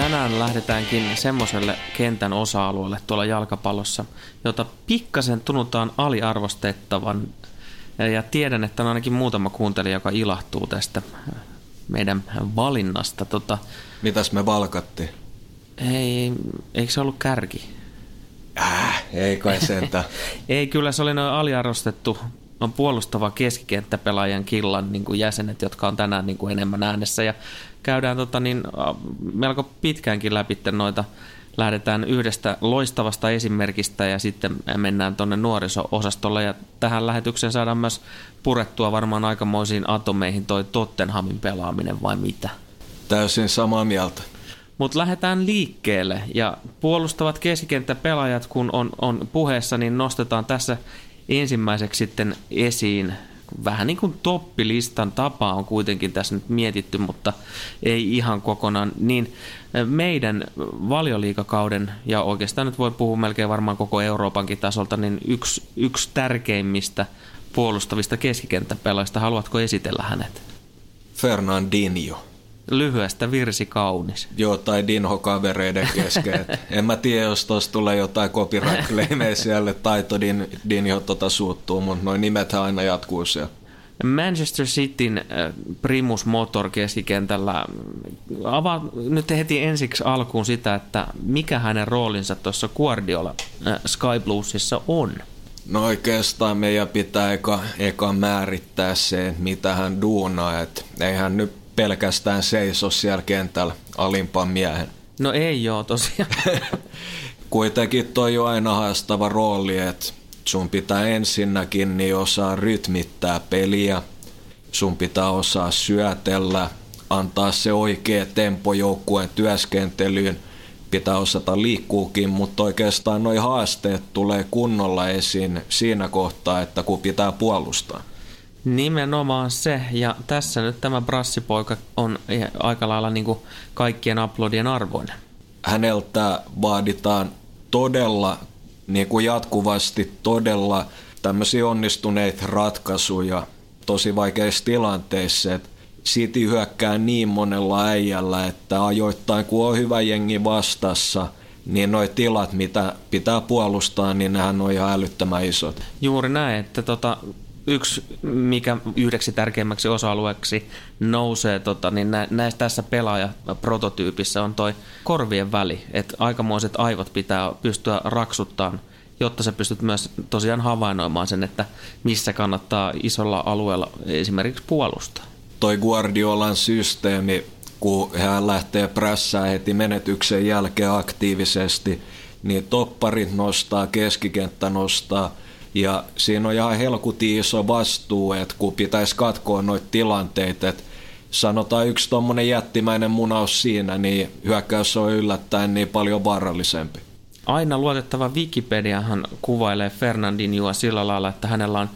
Tänään lähdetäänkin semmoiselle kentän osa-alueelle tuolla jalkapallossa, jota pikkasen tunnutaan aliarvostettavan. Ja tiedän, että on ainakin muutama kuuntelija, joka ilahtuu tästä meidän valinnasta. Tota, Mitäs me valkattiin? ei, eikö se ollut kärki? Äh, ei kai sentä. Ei, kyllä se oli noin aliarvostettu on puolustava keskikenttäpelaajan killan niin kuin jäsenet, jotka on tänään niin kuin enemmän äänessä. Ja käydään tota, niin, melko pitkäänkin läpi noita. Lähdetään yhdestä loistavasta esimerkistä ja sitten mennään tuonne nuoriso-osastolle. Ja tähän lähetykseen saadaan myös purettua varmaan aikamoisiin atomeihin toi Tottenhamin pelaaminen vai mitä? Täysin samaa mieltä. Mutta lähdetään liikkeelle ja puolustavat keskikenttäpelaajat, kun on, on puheessa, niin nostetaan tässä ensimmäiseksi sitten esiin vähän niin kuin toppilistan tapa on kuitenkin tässä nyt mietitty, mutta ei ihan kokonaan. Niin meidän valioliikakauden, ja oikeastaan nyt voi puhua melkein varmaan koko Euroopankin tasolta, niin yksi, yksi tärkeimmistä puolustavista keskikenttäpelaajista. Haluatko esitellä hänet? Fernandinho. Lyhyestä virsi kaunis. Joo, tai Dinho-kavereiden kesken. en mä tiedä, jos tuossa tulee jotain copyright siellä, tai Din, Dinho tota suuttuu, mutta noin nimethän aina jatkuu siellä. Manchester Cityn primus motor keskikentällä. Avaa nyt heti ensiksi alkuun sitä, että mikä hänen roolinsa tuossa Guardiola Sky Bluesissa on. No oikeastaan meidän pitää eka, eka määrittää se, mitä hän duunaa. Et eihän nyt pelkästään seiso siellä kentällä alimpan miehen. No ei joo tosiaan. Kuitenkin toi on aina haastava rooli, että sun pitää ensinnäkin niin osaa rytmittää peliä, sun pitää osaa syötellä, antaa se oikea tempo joukkueen työskentelyyn, pitää osata liikkuukin, mutta oikeastaan noi haasteet tulee kunnolla esiin siinä kohtaa, että kun pitää puolustaa. Nimenomaan se, ja tässä nyt tämä brassipoika on aika lailla niin kaikkien aplodien arvoinen. Häneltä vaaditaan todella niin kuin jatkuvasti todella tämmöisiä onnistuneita ratkaisuja tosi vaikeissa tilanteissa, että City hyökkää niin monella äijällä, että ajoittain kun on hyvä jengi vastassa, niin nuo tilat, mitä pitää puolustaa, niin nehän on ihan älyttömän isot. Juuri näin, että tota, yksi, mikä yhdeksi tärkeimmäksi osa-alueeksi nousee tota, niin näissä tässä pelaajaprototyypissä on toi korvien väli, että aikamoiset aivot pitää pystyä raksuttamaan jotta sä pystyt myös tosiaan havainnoimaan sen, että missä kannattaa isolla alueella esimerkiksi puolustaa. Toi Guardiolan systeemi, kun hän lähtee prässää heti menetyksen jälkeen aktiivisesti, niin topparit nostaa, keskikenttä nostaa – ja siinä on ihan helkuti iso vastuu, että kun pitäisi katkoa noita tilanteita, että sanotaan yksi tuommoinen jättimäinen munaus siinä, niin hyökkäys on yllättäen niin paljon vaarallisempi. Aina luotettava Wikipediahan kuvailee Fernandinhoa sillä lailla, että hänellä on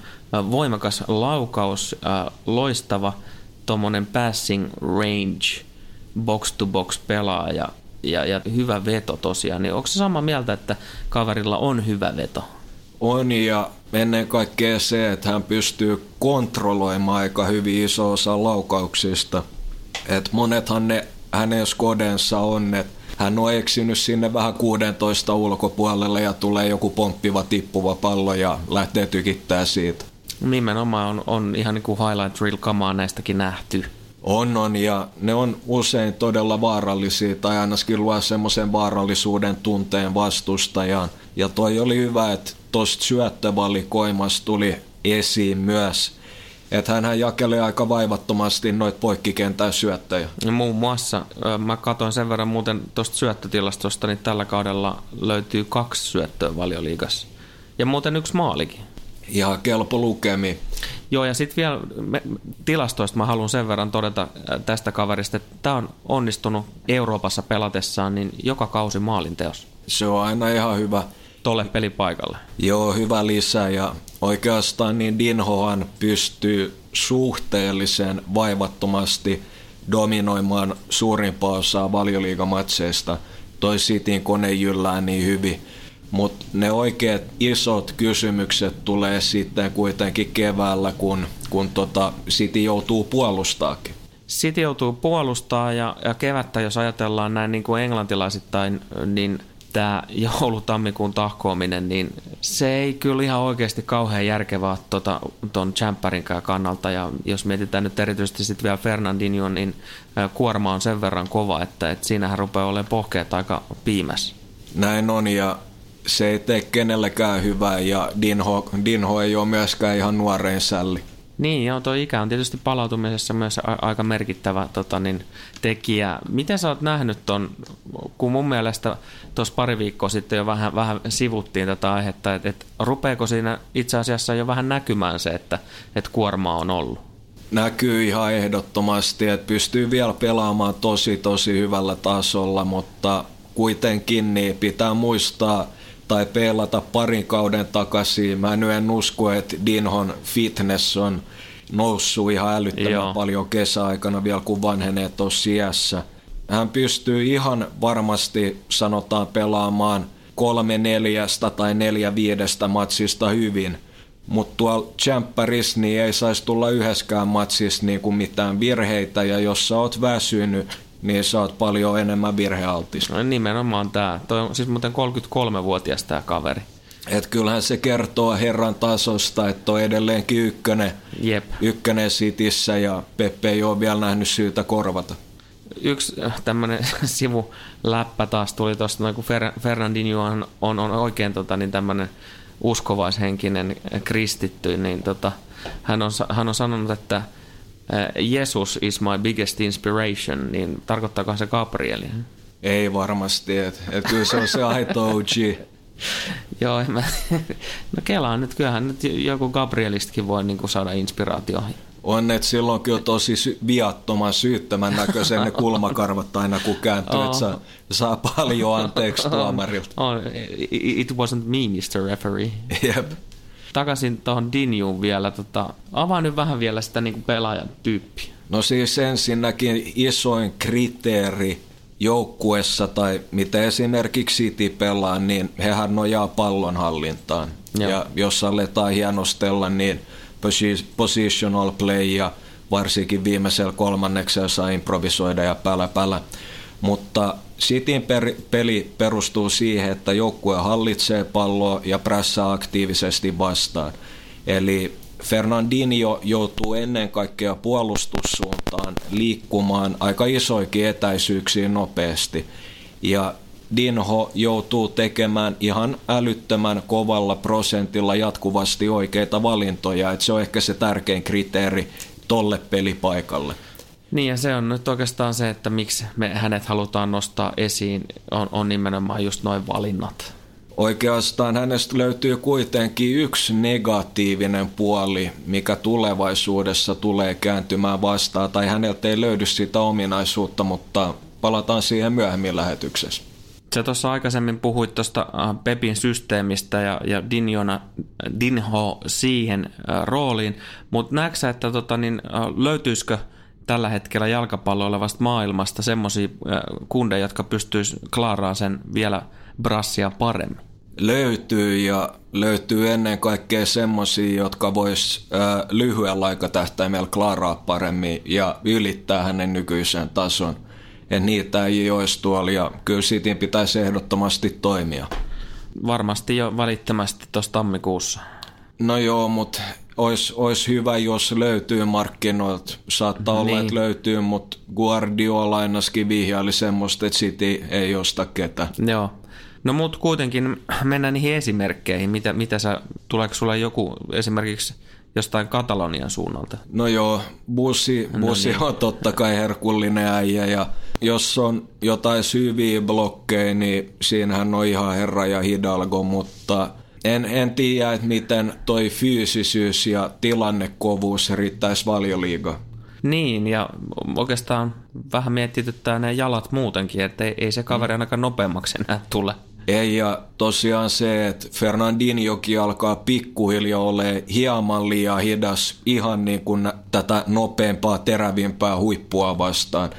voimakas laukaus, loistava tuommoinen passing range, box-to-box pelaaja ja, ja hyvä veto tosiaan. Niin onko se sama mieltä, että kaverilla on hyvä veto? On ja ennen kaikkea se, että hän pystyy kontrolloimaan aika hyvin iso osa laukauksista. Et monethan ne hänen skodensa on, että hän on eksynyt sinne vähän 16 ulkopuolelle ja tulee joku pomppiva tippuva pallo ja lähtee tykittää siitä. Nimenomaan on, on ihan niin kuin highlight reel kamaa näistäkin nähty. On, on, ja ne on usein todella vaarallisia, tai ainakin luo semmoisen vaarallisuuden tunteen vastustajan. Ja toi oli hyvä, että tuosta syöttövalikoimasta tuli esiin myös, Että hän jakelee aika vaivattomasti noita poikkikentän syöttäjä. Muun muassa, mä katsoin sen verran muuten tuosta syöttötilastosta, niin tällä kaudella löytyy kaksi syöttöä valioliigassa. Ja muuten yksi maalikin. Ihan kelpo lukemi. Joo, ja sitten vielä me, tilastoista mä haluan sen verran todeta tästä kaverista, että tämä on onnistunut Euroopassa pelatessaan niin joka kausi maalinteos. Se on aina ihan hyvä. Tolle pelipaikalle. Joo, hyvä lisä ja oikeastaan niin Dinhohan pystyy suhteellisen vaivattomasti dominoimaan suurimpaa osaa valioliigamatseista. Toi Cityn kone jyllää niin hyvin mutta ne oikeat isot kysymykset tulee sitten kuitenkin keväällä, kun, kun tota City joutuu puolustaakin. City joutuu puolustaa ja, ja kevättä, jos ajatellaan näin niin kuin englantilaisittain, niin tämä joulutammikuun tahkoaminen, niin se ei kyllä ihan oikeasti kauhean järkevää tuon tota, Champerin kannalta. Ja jos mietitään nyt erityisesti sitten vielä Fernandinho, niin kuorma on sen verran kova, että, että siinähän rupeaa olemaan pohkeet aika piimässä. Näin on ja se ei tee kenellekään hyvää ja Dinho, Dinho ei ole myöskään ihan nuorein sälli. Niin, joo, tuo ikä on tietysti palautumisessa myös aika merkittävä tota, niin, tekijä. Miten sä oot nähnyt ton, kun mun mielestä tuossa pari viikkoa sitten jo vähän, vähän sivuttiin tätä aihetta, että et, rupeeko siinä itse asiassa jo vähän näkymään se, että et kuorma on ollut? Näkyy ihan ehdottomasti, että pystyy vielä pelaamaan tosi tosi hyvällä tasolla, mutta kuitenkin niin pitää muistaa – tai pelata parin kauden takaisin. Mä en usko, että Dinhon fitness on noussut ihan älyttömän Joo. paljon kesäaikana vielä, kun vanhenee tuossa iässä. Hän pystyy ihan varmasti, sanotaan, pelaamaan kolme neljästä tai neljä viidestä matsista hyvin. Mutta tuolla Champerissa niin ei saisi tulla yhdessäkään matsissa niin kuin mitään virheitä, ja jos sä oot väsynyt, niin sä oot paljon enemmän virhealtis. No nimenomaan tämä. Toi on siis muuten 33-vuotias tämä kaveri. Et kyllähän se kertoo herran tasosta, että on edelleenkin ykkönen, Jep. ykkönen sitissä ja Peppe ei ole vielä nähnyt syytä korvata. Yksi äh, tämmöinen sivuläppä taas tuli tuosta, kun Fer- Fernandinho on, on, on oikein tota, niin tämmöinen uskovaishenkinen kristitty, niin tota, hän, on, hän on sanonut, että – Jesus is my biggest inspiration, niin tarkoittaako se Gabrielia? Ei varmasti, että et kyllä se on se aito OG. Joo, mä, no kelaan nyt, kyllähän nyt joku Gabrielistakin voi niin saada inspiraatio. On, että silloin kyllä tosi sy- viattoman syyttömän näköisen ne kulmakarvat aina kun kääntyy, oh. että saa, saa paljon anteeksi tuomarilta. Oh, it wasn't me, Mr. Referee. Jep takaisin tuohon Dinjuun vielä. Tota, avaa nyt vähän vielä sitä niin kuin pelaajan tyyppiä. No siis ensinnäkin isoin kriteeri joukkuessa tai mitä esimerkiksi City pelaa, niin hehän nojaa pallonhallintaan. Joo. Ja jos aletaan hienostella, niin positional play ja varsinkin viimeisellä kolmanneksella saa improvisoida ja pälä pälä. Mutta Cityn per, peli perustuu siihen, että joukkue hallitsee palloa ja prässää aktiivisesti vastaan. Eli Fernandinho joutuu ennen kaikkea puolustussuuntaan liikkumaan aika isoikin etäisyyksiin nopeasti. Ja Dinho joutuu tekemään ihan älyttömän kovalla prosentilla jatkuvasti oikeita valintoja. Et se on ehkä se tärkein kriteeri tolle pelipaikalle. Niin ja se on nyt oikeastaan se, että miksi me hänet halutaan nostaa esiin, on, on nimenomaan just noin valinnat. Oikeastaan hänestä löytyy kuitenkin yksi negatiivinen puoli, mikä tulevaisuudessa tulee kääntymään vastaan, tai häneltä ei löydy sitä ominaisuutta, mutta palataan siihen myöhemmin lähetyksessä. Sä tuossa aikaisemmin puhuit tuosta äh, Pepin systeemistä ja, ja Dinjona, Dinho siihen äh, rooliin, mutta näetkö että tota, niin, äh, löytyisikö – tällä hetkellä jalkapallo olevasta maailmasta semmoisia kundeja, jotka pystyis klaaraan sen vielä brassia paremmin? Löytyy ja löytyy ennen kaikkea semmoisia, jotka vois äh, lyhyellä aikatähtäimellä klaaraa paremmin ja ylittää hänen nykyisen tason. Et niitä ei olisi tuolla ja kyllä siitä pitäisi ehdottomasti toimia. Varmasti jo välittömästi tuossa tammikuussa. No joo, mutta olisi ois hyvä, jos löytyy markkinoilta. Saattaa niin. olla, että löytyy, mutta Guardiola ainakin vihjaili semmoista, että City ei osta ketään. Joo. No mutta kuitenkin mennään niihin esimerkkeihin. Mitä, mitä sä, tuleeko sulle joku esimerkiksi jostain Katalonian suunnalta. No joo, bussi, bussi no niin. on totta kai herkullinen äijä ja jos on jotain syviä blokkeja, niin siinähän on ihan herra ja hidalgo, mutta en, en tiedä, että miten toi fyysisyys ja tilannekovuus riittäisi valioliiga. Niin, ja oikeastaan vähän mietityttää ne jalat muutenkin, että ei, ei se kaveri mm. ainakaan nopeammaksi enää tule. Ei, ja tosiaan se, että Fernandinhokin alkaa pikkuhiljaa ole hieman liian hidas ihan niin kuin tätä nopeampaa, terävimpää huippua vastaan.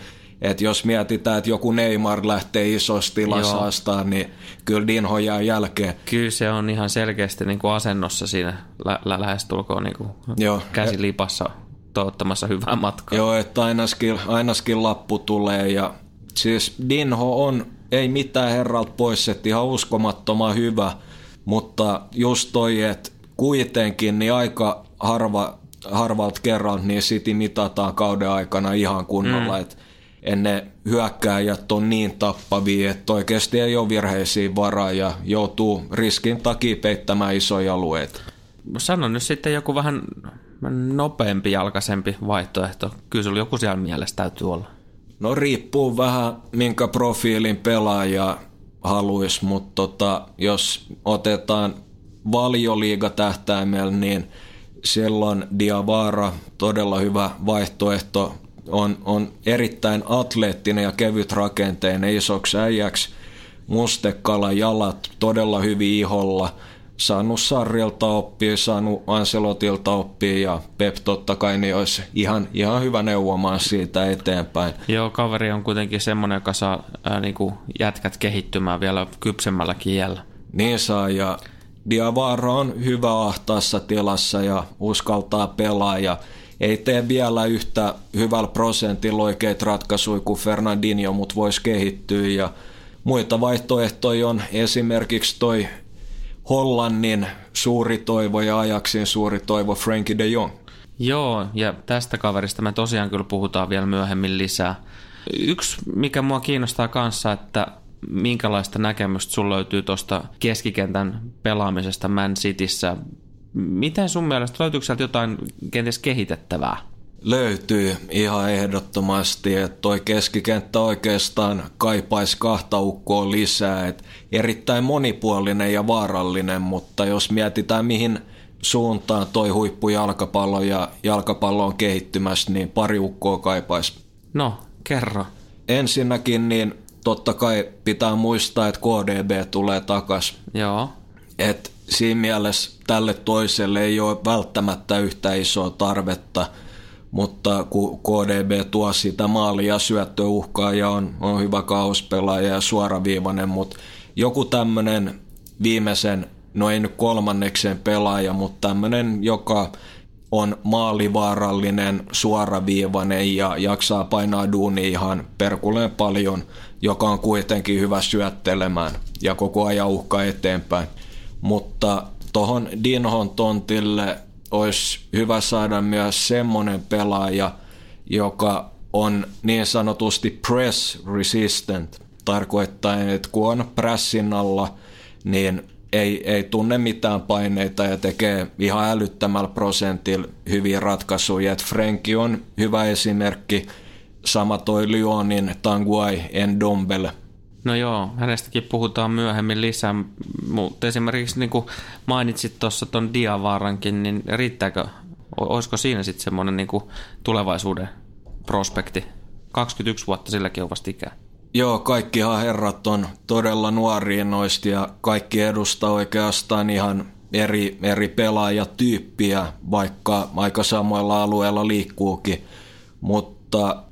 Et jos mietitään, että joku Neymar lähtee isossa tilassa niin kyllä Dinho jää jälkeen. Kyllä se on ihan selkeästi niin kuin asennossa siinä lä- lä- lähestulkoon niin kuin Joo. käsi lipassa toivottamassa hyvää matkaa. Joo, että ainakin, ainakin lappu tulee ja siis Dinho on, ei mitään herralta pois, että ihan uskomattoman hyvä, mutta just toi, että kuitenkin niin aika harva, harvalta kerran niin City mitataan kauden aikana ihan kunnolla, mm. Että ennen hyökkääjät on niin tappavia, että oikeasti ei ole virheisiin varaa ja joutuu riskin takia peittämään isoja alueita. Sano nyt sitten joku vähän nopeampi jalkaisempi vaihtoehto. Kyllä sulla joku siellä mielessä täytyy olla. No riippuu vähän minkä profiilin pelaaja haluaisi, mutta tota, jos otetaan valioliiga tähtäimellä, niin silloin Diavara todella hyvä vaihtoehto. On, on erittäin atleettinen ja kevyt rakenteinen isoksi äijäksi. Mustekala jalat todella hyvin iholla – saanut Sarrilta oppia, saanut Ancelotilta oppia ja Pep totta kai niin olisi ihan, ihan hyvä neuvomaan siitä eteenpäin. Joo, kaveri on kuitenkin semmoinen, joka saa ää, niin kuin jätkät kehittymään vielä kypsemmällä kielellä. Niin saa ja Diavara on hyvä ahtaassa tilassa ja uskaltaa pelaa ja ei tee vielä yhtä hyvällä prosentilla oikeita ratkaisuja kuin Fernandinho, mutta voisi kehittyä ja muita vaihtoehtoja on esimerkiksi toi Hollannin suuri toivo ja Ajaxin suuri toivo Frankie de Jong. Joo, ja tästä kaverista me tosiaan kyllä puhutaan vielä myöhemmin lisää. Yksi, mikä mua kiinnostaa kanssa, että minkälaista näkemystä sulla löytyy tuosta keskikentän pelaamisesta Man Cityssä. Miten sun mielestä, löytyykö sieltä jotain kenties kehitettävää? Löytyy ihan ehdottomasti, että toi keskikenttä oikeastaan kaipaisi kahta ukkoa lisää. Et erittäin monipuolinen ja vaarallinen, mutta jos mietitään mihin suuntaan toi huippujalkapallo ja jalkapallo on kehittymässä, niin pari ukkoa kaipaisi. No, kerro. Ensinnäkin niin totta kai pitää muistaa, että KDB tulee takas. Joo. Et siinä mielessä tälle toiselle ei ole välttämättä yhtä isoa tarvetta – mutta kun KDB tuo sitä maalia syöttöuhkaa ja on, on hyvä kaospelaaja ja suoraviivainen, mutta joku tämmöinen viimeisen, no ei nyt kolmanneksen pelaaja, mutta tämmöinen, joka on maalivaarallinen, suoraviivainen ja jaksaa painaa duuni ihan perkuleen paljon, joka on kuitenkin hyvä syöttelemään ja koko ajan uhkaa eteenpäin. Mutta tuohon Dinhon tontille olisi hyvä saada myös semmoinen pelaaja, joka on niin sanotusti press resistant, tarkoittaa, että kun on pressin alla, niin ei, ei tunne mitään paineita ja tekee ihan älyttömällä prosentilla hyviä ratkaisuja. Et Frenki on hyvä esimerkki, sama toi Lyonin Tanguay Endombele – No joo, hänestäkin puhutaan myöhemmin lisää, mutta esimerkiksi niin kuin mainitsit tuossa tuon Diavaarankin, niin riittääkö, olisiko siinä sitten semmoinen niin tulevaisuuden prospekti? 21 vuotta silläkin on vasta ikää. Joo, kaikkihan herrat on todella nuoria noista ja kaikki edustaa oikeastaan ihan eri, eri pelaajatyyppiä, vaikka aika samoilla alueilla liikkuukin. Mutta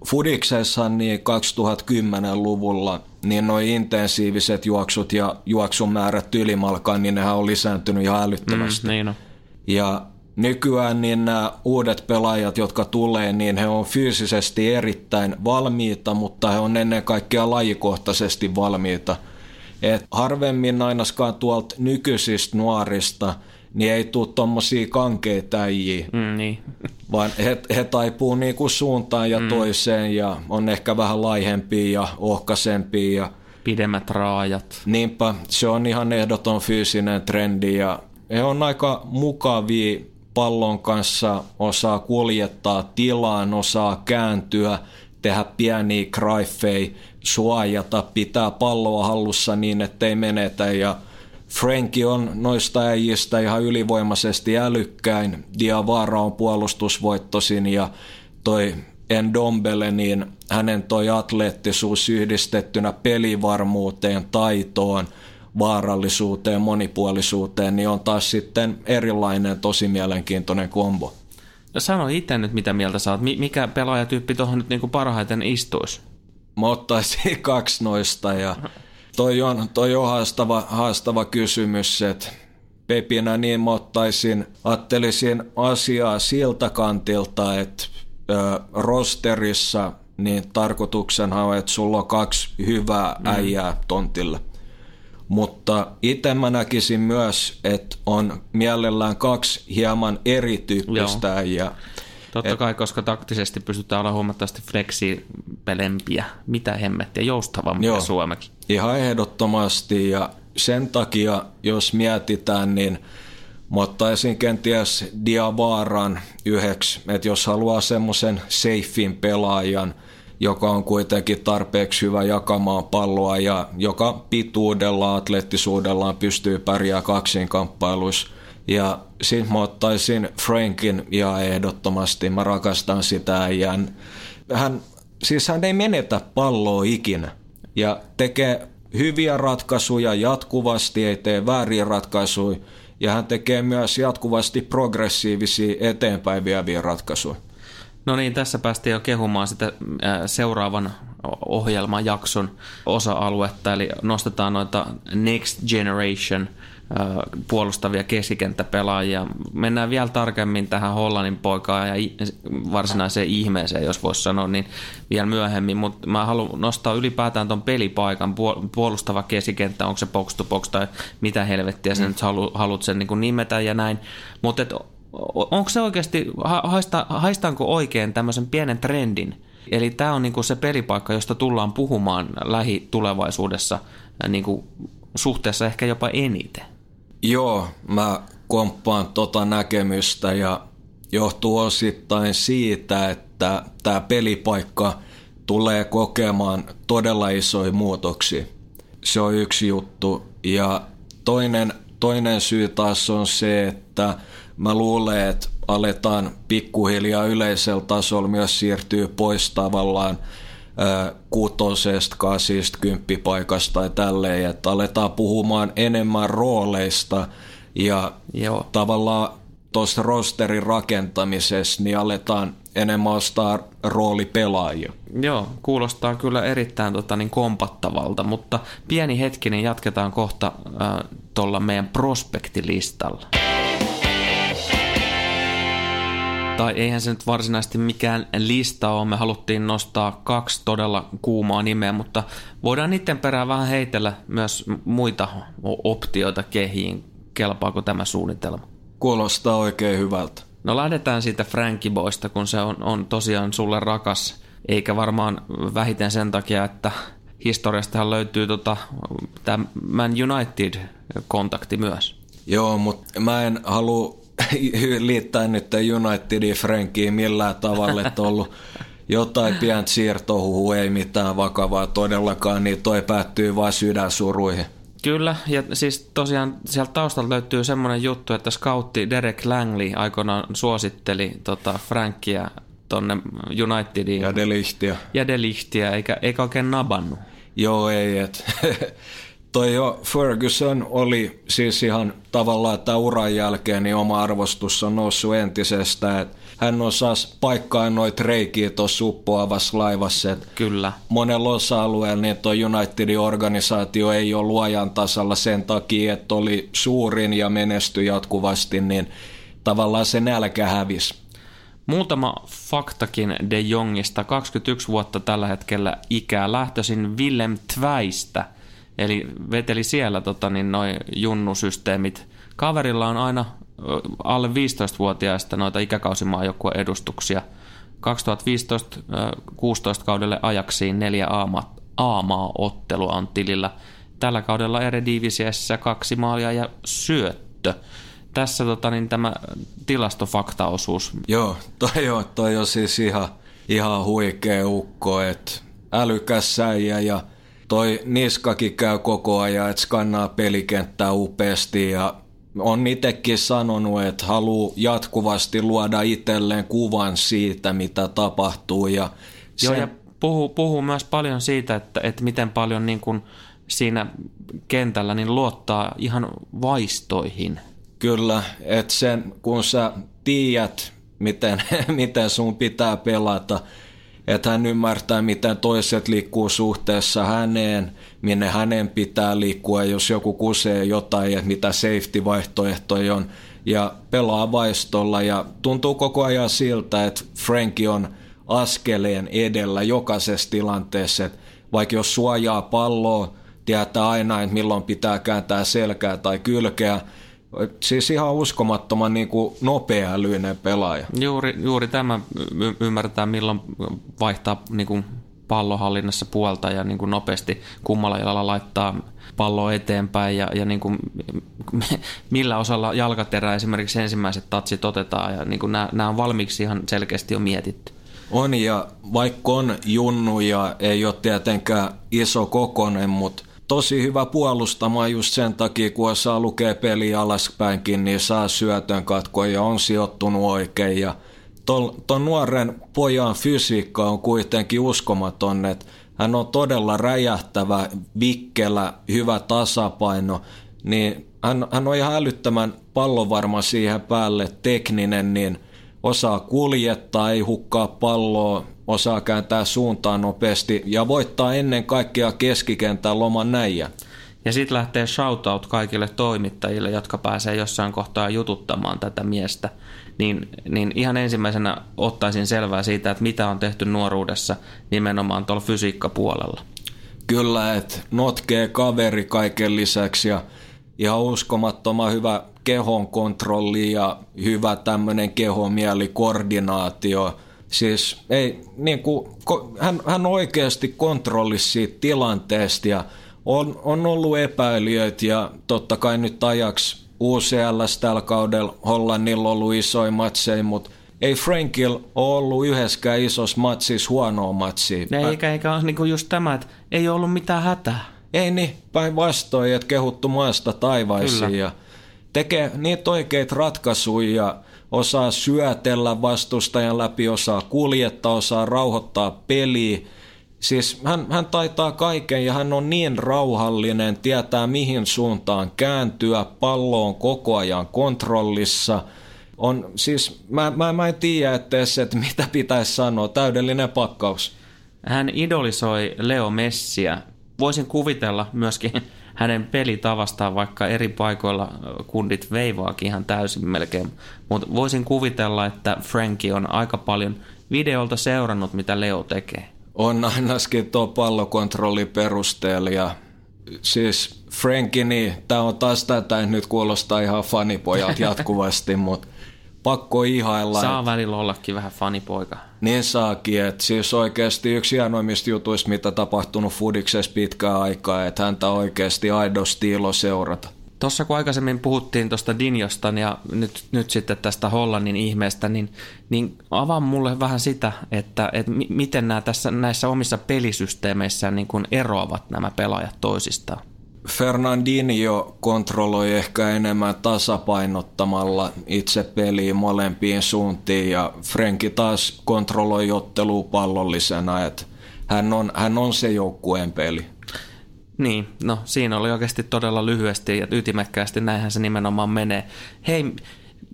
Fudiksessa niin 2010-luvulla – niin noin intensiiviset juoksut ja juoksumäärät ylimalkaan, niin nehän on lisääntynyt ihan älyttömästi. Mm, niin on. Ja nykyään niin nämä uudet pelaajat, jotka tulee, niin he on fyysisesti erittäin valmiita, mutta he on ennen kaikkea lajikohtaisesti valmiita. Et harvemmin ainakaan tuolta nykyisistä nuorista – niin ei tule tuommoisia kankeita äijiä, mm, niin. vaan he, he taipuu niinku suuntaan ja mm. toiseen ja on ehkä vähän laihempia ja ohkaisempia. Ja Pidemmät raajat. Niinpä, se on ihan ehdoton fyysinen trendi ja he on aika mukavia pallon kanssa, osaa kuljettaa tilaan, osaa kääntyä, tehdä pieniä kraifei, suojata, pitää palloa hallussa niin, ettei menetä ja Franki on noista äijistä ihan ylivoimaisesti älykkäin, Diavara on puolustusvoittosin ja toi Endombele, niin hänen toi atleettisuus yhdistettynä pelivarmuuteen, taitoon, vaarallisuuteen, monipuolisuuteen, niin on taas sitten erilainen, tosi mielenkiintoinen kombo. No sano itse nyt, mitä mieltä sä oot. Mikä pelaajatyyppi tuohon nyt niinku parhaiten istuisi? Mä ottaisin kaksi noista ja toi on, toi on haastava, haastava kysymys, että Pepinä niin mä ottaisin, ajattelisin asiaa siltä kantilta, että ö, rosterissa niin tarkoituksenhan on, että sulla on kaksi hyvää mm. äijää tontilla. Mutta itse mä näkisin myös, että on mielellään kaksi hieman erityyppistä Joo. äijää. Totta Et, kai, koska taktisesti pystytään olla huomattavasti fleksipelempiä, mitä hemmettiä, joustavampia joo, Suomekin. Ihan ehdottomasti. Ja sen takia, jos mietitään, niin mä ottaisin kenties Diavaran yhdeksi, että jos haluaa semmoisen seifin pelaajan, joka on kuitenkin tarpeeksi hyvä jakamaan palloa ja joka pituudella, atleettisuudellaan pystyy pärjää kaksin kamppailuissa, ja sitten mä ottaisin Frankin ja ehdottomasti. Mä rakastan sitä ja hän, siis hän ei menetä palloa ikinä ja tekee hyviä ratkaisuja jatkuvasti, ei tee vääriä ratkaisuja ja hän tekee myös jatkuvasti progressiivisia eteenpäin vieviä ratkaisuja. No niin, tässä päästiin jo kehumaan sitä seuraavan ohjelman jakson osa-aluetta, eli nostetaan noita Next Generation – puolustavia keskikenttäpelaajia. Mennään vielä tarkemmin tähän Hollannin poikaan ja varsinaiseen ihmeeseen, jos voisi sanoa, niin vielä myöhemmin. Mutta mä haluan nostaa ylipäätään tuon pelipaikan, puolustava keskikenttä, onko se box to box tai mitä helvettiä sä mm. nyt haluat sen niin nimetä ja näin. Mutta onko se oikeasti, haista, haistaanko oikein tämmöisen pienen trendin? Eli tämä on niinku se pelipaikka, josta tullaan puhumaan lähitulevaisuudessa niinku suhteessa ehkä jopa eniten. Joo, mä komppaan tota näkemystä ja johtuu osittain siitä, että tämä pelipaikka tulee kokemaan todella isoja muutoksia. Se on yksi juttu. Ja toinen, toinen syy taas on se, että mä luulen, että aletaan pikkuhiljaa yleisellä tasolla myös siirtyy pois tavallaan kuutosesta, kasista, kymppipaikasta tai tälleen, että aletaan puhumaan enemmän rooleista ja Joo. tavallaan tuossa rosterin rakentamisessa niin aletaan enemmän ostaa roolipelaajia. Joo, kuulostaa kyllä erittäin tota, niin kompattavalta, mutta pieni hetki, niin jatketaan kohta äh, tuolla meidän prospektilistalla. Tai eihän se nyt varsinaisesti mikään lista ole. Me haluttiin nostaa kaksi todella kuumaa nimeä, mutta voidaan niiden perään vähän heitellä myös muita optioita kehiin. Kelpaako tämä suunnitelma? Kuulostaa oikein hyvältä. No lähdetään siitä Frankie Boysta, kun se on, on tosiaan sulle rakas. Eikä varmaan vähiten sen takia, että historiastahan löytyy tota, tämä Man United-kontakti myös. Joo, mutta mä en halua liittää nyt Unitedin Frankiin millään tavalla, että on ollut jotain pientä siirtohuhu, ei mitään vakavaa todellakaan, niin toi päättyy vain sydänsuruihin. Kyllä, ja siis tosiaan sieltä taustalta löytyy semmoinen juttu, että scoutti Derek Langley aikoinaan suositteli tota Frankia tonne Unitediin. Ja Delichtiä. Ja Delichtiä, eikä, eikä oikein nabannut. Joo, ei, et toi jo Ferguson oli siis ihan tavallaan, että uran jälkeen niin oma arvostus on noussut entisestä, että hän osasi paikkaa noita reikiä tuossa uppoavassa laivassa. Että Kyllä. Monella osa-alueella niin tuo Unitedin organisaatio ei ole luojan tasalla sen takia, että oli suurin ja menestyi jatkuvasti, niin tavallaan se nälkä hävisi. Muutama faktakin De Jongista. 21 vuotta tällä hetkellä ikää lähtöisin Willem Tväistä – Eli veteli siellä tota, niin noi junnusysteemit. Kaverilla on aina alle 15-vuotiaista noita ikäkausimaajoukkueen edustuksia. 2015-16 kaudelle ajaksiin neljä A-maa-ottelua on tilillä. Tällä kaudella Eredivisiessä kaksi maalia ja syöttö. tässä tota, niin tämä tilastofaktaosuus. Joo, toi, on, toi on siis ihan, ihan huikea ukko, että älykäs säijä ja toi niskakin käy koko ajan, että skannaa pelikenttää upeasti ja on itsekin sanonut, että haluaa jatkuvasti luoda itselleen kuvan siitä, mitä tapahtuu. Ja sen... Joo, ja puhuu, puhuu myös paljon siitä, että, että miten paljon niin kuin siinä kentällä niin luottaa ihan vaistoihin. Kyllä, että sen, kun sä tiedät, miten, miten sun pitää pelata, että hän ymmärtää, miten toiset liikkuu suhteessa häneen, minne hänen pitää liikkua, jos joku kusee jotain, että mitä safety-vaihtoehtoja on, ja pelaa vaistolla, ja tuntuu koko ajan siltä, että Franki on askeleen edellä jokaisessa tilanteessa, että vaikka jos suojaa palloa, tietää aina, että milloin pitää kääntää selkää tai kylkeä, Siis ihan uskomattoman niin kuin nopea-älyinen pelaaja. Juuri, juuri tämä y- ymmärtää, milloin vaihtaa niin kuin pallohallinnassa puolta ja niin kuin nopeasti kummalla jalalla laittaa palloa eteenpäin ja, ja niin kuin, millä osalla jalkaterää esimerkiksi ensimmäiset tatsit otetaan ja niin kuin nämä, nämä on valmiiksi ihan selkeästi jo mietitty. On ja vaikka on junnu ja ei ole tietenkään iso kokonen, mutta tosi hyvä puolustamaan just sen takia, kun saa lukea peli alaspäinkin, niin saa syötön katkoa ja on sijoittunut oikein. Ja ton, nuoren pojan fysiikka on kuitenkin uskomaton, että hän on todella räjähtävä, vikkelä, hyvä tasapaino, niin hän, hän on ihan älyttömän pallovarma siihen päälle, tekninen, niin osaa kuljettaa, ei hukkaa palloa, osaa kääntää suuntaan nopeasti ja voittaa ennen kaikkea keskikentän loman näijä. Ja sitten lähtee shoutout kaikille toimittajille, jotka pääsee jossain kohtaa jututtamaan tätä miestä. Niin, niin ihan ensimmäisenä ottaisin selvää siitä, että mitä on tehty nuoruudessa nimenomaan tuolla fysiikkapuolella. Kyllä, että notkee kaveri kaiken lisäksi ja ihan uskomattoman hyvä kehon kontrolli ja hyvä tämmöinen kehomielikoordinaatio – Siis ei, niin kuin, hän, hän oikeasti kontrollisi siitä tilanteesta ja on, on ollut epäilijöitä ja totta kai nyt ajaksi UCL tällä kaudella Hollannilla ollut isoja matseja, mutta ei Frankil ole ollut yhdessäkään isossa matsissa huonoa matsia. Ei, eikä, eikä ole niin just tämä, että ei ollut mitään hätää. Ei niin, päinvastoin, että kehuttu maasta taivaisiin ja tekee niitä oikeita ratkaisuja ja osaa syötellä vastustajan läpi, osaa kuljettaa, osaa rauhoittaa peliä. Siis hän, hän taitaa kaiken ja hän on niin rauhallinen, tietää mihin suuntaan kääntyä, pallo on koko ajan kontrollissa. On, siis mä, mä, mä en tiedä edes, että mitä pitäisi sanoa, täydellinen pakkaus. Hän idolisoi Leo Messiä. Voisin kuvitella myöskin hänen pelitavastaan, vaikka eri paikoilla kundit veivaakin ihan täysin melkein. Mutta voisin kuvitella, että Franki on aika paljon videolta seurannut, mitä Leo tekee. On ainakin tuo pallokontrolli perusteella ja siis Franki, niin tämä on taas tätä, nyt kuulostaa ihan fanipojat jatkuvasti, mutta pakko ihailla. Saa et, välillä ollakin vähän fanipoika. Niin saakin, että siis oikeasti yksi hienoimmista jutuista, mitä tapahtunut Fudiksessa pitkään aikaa, että häntä oikeasti aidosti ilo seurata. Tuossa kun aikaisemmin puhuttiin tuosta Dinjosta ja nyt, nyt sitten tästä Hollannin ihmeestä, niin, niin avaa mulle vähän sitä, että, että miten nämä tässä, näissä omissa pelisysteemeissä niin kuin eroavat nämä pelaajat toisistaan. Fernandinho kontrolloi ehkä enemmän tasapainottamalla itse peliä molempiin suuntiin ja Frenki taas kontrolloi ottelua pallollisena, että hän on, hän on se joukkueen peli. Niin, no siinä oli oikeasti todella lyhyesti ja ytimekkäästi, näinhän se nimenomaan menee. Hei,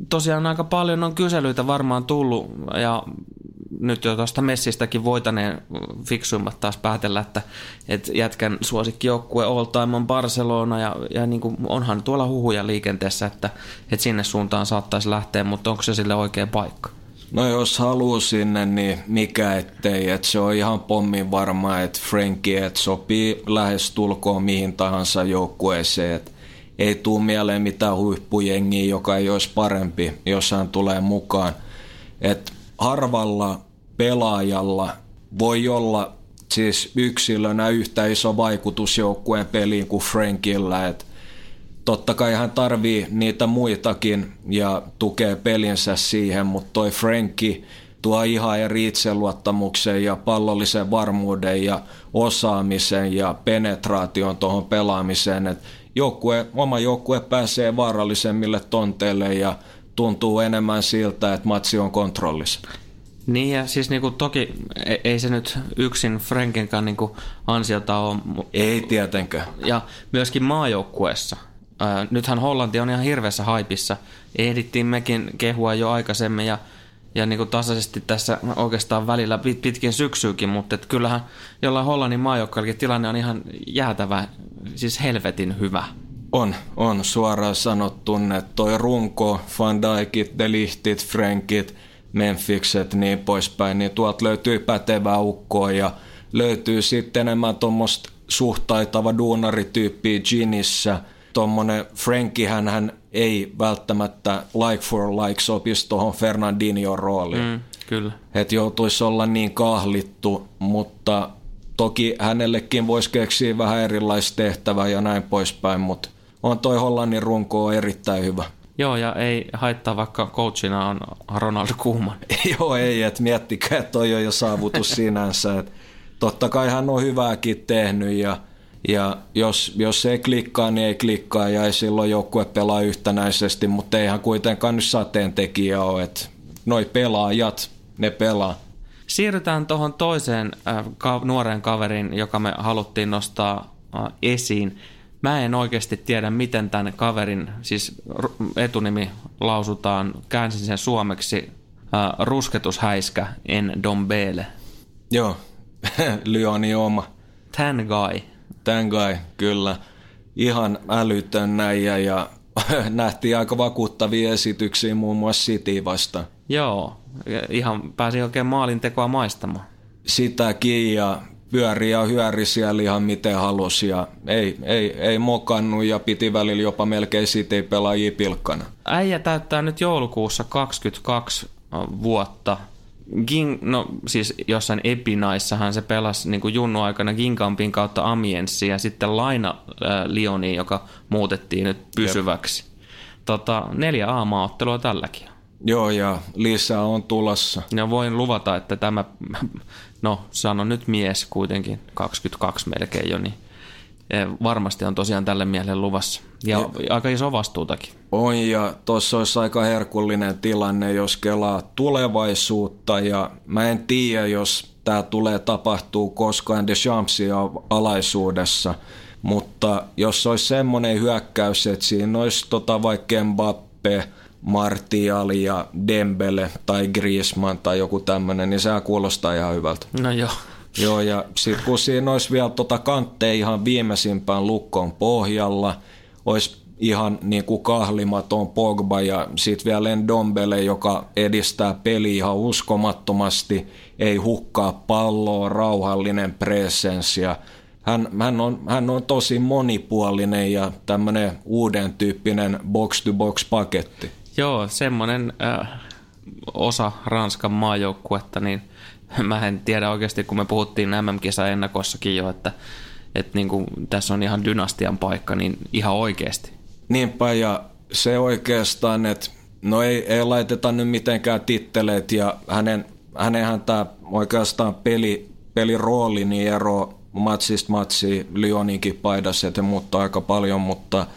tosiaan aika paljon on kyselyitä varmaan tullut ja nyt jo tuosta Messistäkin voitaneen fiksuimmat taas päätellä, että, että jätkän suosikkijoukkue all time on Barcelona ja, ja niin kuin onhan tuolla huhuja liikenteessä, että, että sinne suuntaan saattaisi lähteä, mutta onko se sille oikea paikka? No jos haluaa sinne, niin mikä ettei. Et se on ihan pommin varma, että Frankie et sopii lähes tulkoon mihin tahansa joukkueeseen. Et ei tule mieleen mitään huippujengiä, joka ei olisi parempi, jos hän tulee mukaan. Et harvalla pelaajalla voi olla siis yksilönä yhtä iso vaikutus joukkueen peliin kuin Frankilla. Et totta kai hän tarvii niitä muitakin ja tukee pelinsä siihen, mutta toi Franki tuo ihan eri itseluottamuksen ja pallollisen varmuuden ja osaamisen ja penetraation tuohon pelaamiseen. Et joukkue, oma joukkue pääsee vaarallisemmille tonteille ja tuntuu enemmän siltä, että matsi on kontrollissa. Niin ja siis niinku toki e- ei se nyt yksin Frankenkaan niinku ansiota ole. Ei tietenkään. Ja myöskin maajoukkueessa. nythän Hollanti on ihan hirveässä haipissa. Ehdittiin mekin kehua jo aikaisemmin ja ja niin kuin tasaisesti tässä oikeastaan välillä pit, pitkin syksyykin, mutta et kyllähän jollain Hollannin maajoukkueellakin tilanne on ihan jäätävä, siis helvetin hyvä. On, on suoraan sanottu, että toi runko, Van Dijkit, Delichtit, Frankit, Memphiset niin poispäin, niin tuolta löytyy pätevää ukkoa ja löytyy sitten enemmän tuommoista suhtaitava duunarityyppiä Ginissä. Tuommoinen Franki hän ei välttämättä like for like sopisi tuohon Fernandinho rooliin. Mm, kyllä. Että joutuisi olla niin kahlittu, mutta toki hänellekin voisi keksiä vähän erilaista tehtävää ja näin poispäin, mutta on toi Hollannin runko erittäin hyvä. Joo, ja ei haittaa, vaikka coachina on Ronald Koeman. Joo, ei, että miettikää, että toi on jo saavutus sinänsä. Että totta kai hän on hyvääkin tehnyt ja, ja jos, jos ei klikkaa, niin ei klikkaa ja ei silloin joukkue pelaa yhtenäisesti, mutta eihän kuitenkaan nyt sateentekijä ole, että noi pelaajat, ne pelaa. Siirrytään tuohon toiseen äh, ka- nuoreen kaveriin, joka me haluttiin nostaa äh, esiin. Mä en oikeasti tiedä, miten tämän kaverin, siis etunimi lausutaan, käänsin sen suomeksi, äh, rusketushäiskä en Dombele. Joo, Lyoni oma. Tän guy. Tän guy, kyllä. Ihan älytön näijä ja nähtiin aika vakuuttavia esityksiä muun muassa City vasta. Joo, ihan pääsi oikein maalintekoa maistamaan. Sitäkin ja pyöri ja hyöri siellä ihan miten halusi ja ei, ei, ei mokannut ja piti välillä jopa melkein City pelaajia pilkkana. Äijä täyttää nyt joulukuussa 22 vuotta. Ging, no siis jossain Epinaissahan se pelasi niin kuin junnu aikana Ginkampin kautta Amienssi ja sitten Laina äh, Lioniin, joka muutettiin nyt pysyväksi. Jep. Tota, neljä A-maaottelua tälläkin. Joo, ja lisää on tulossa. Ja voin luvata, että tämä, no sanon nyt mies kuitenkin, 22 melkein jo, niin eh, varmasti on tosiaan tälle miehelle luvassa. Ja, ja aika iso vastuutakin. On, ja tuossa olisi aika herkullinen tilanne, jos kelaa tulevaisuutta, ja mä en tiedä, jos tämä tulee tapahtuu koskaan Champsia alaisuudessa, mutta jos olisi semmoinen hyökkäys, että siinä olisi tota vaikka Mbappe – Martial ja Dembele tai Griezmann tai joku tämmöinen, niin se kuulostaa ihan hyvältä. No joo. Joo, ja sitten kun siinä olisi vielä tota kantteja ihan viimeisimpään lukkoon pohjalla, olisi ihan niin kuin kahlimaton Pogba ja sitten vielä Dombele, joka edistää peliä ihan uskomattomasti, ei hukkaa palloa, rauhallinen presence ja hän, hän, on, hän on tosi monipuolinen ja tämmöinen uuden tyyppinen box-to-box-paketti. Joo, semmoinen äh, osa Ranskan maajoukkuetta, niin mä en tiedä oikeasti, kun me puhuttiin MM-kisa ennakossakin jo, että, että niin kuin, tässä on ihan dynastian paikka, niin ihan oikeasti. Niinpä, ja se oikeastaan, että no ei, ei laiteta nyt mitenkään titteleet, ja hänen, hänenhän tämä oikeastaan peli, pelirooli niin ero matsista matsiin Lyoninkin paidassa, että muuttaa aika paljon, mutta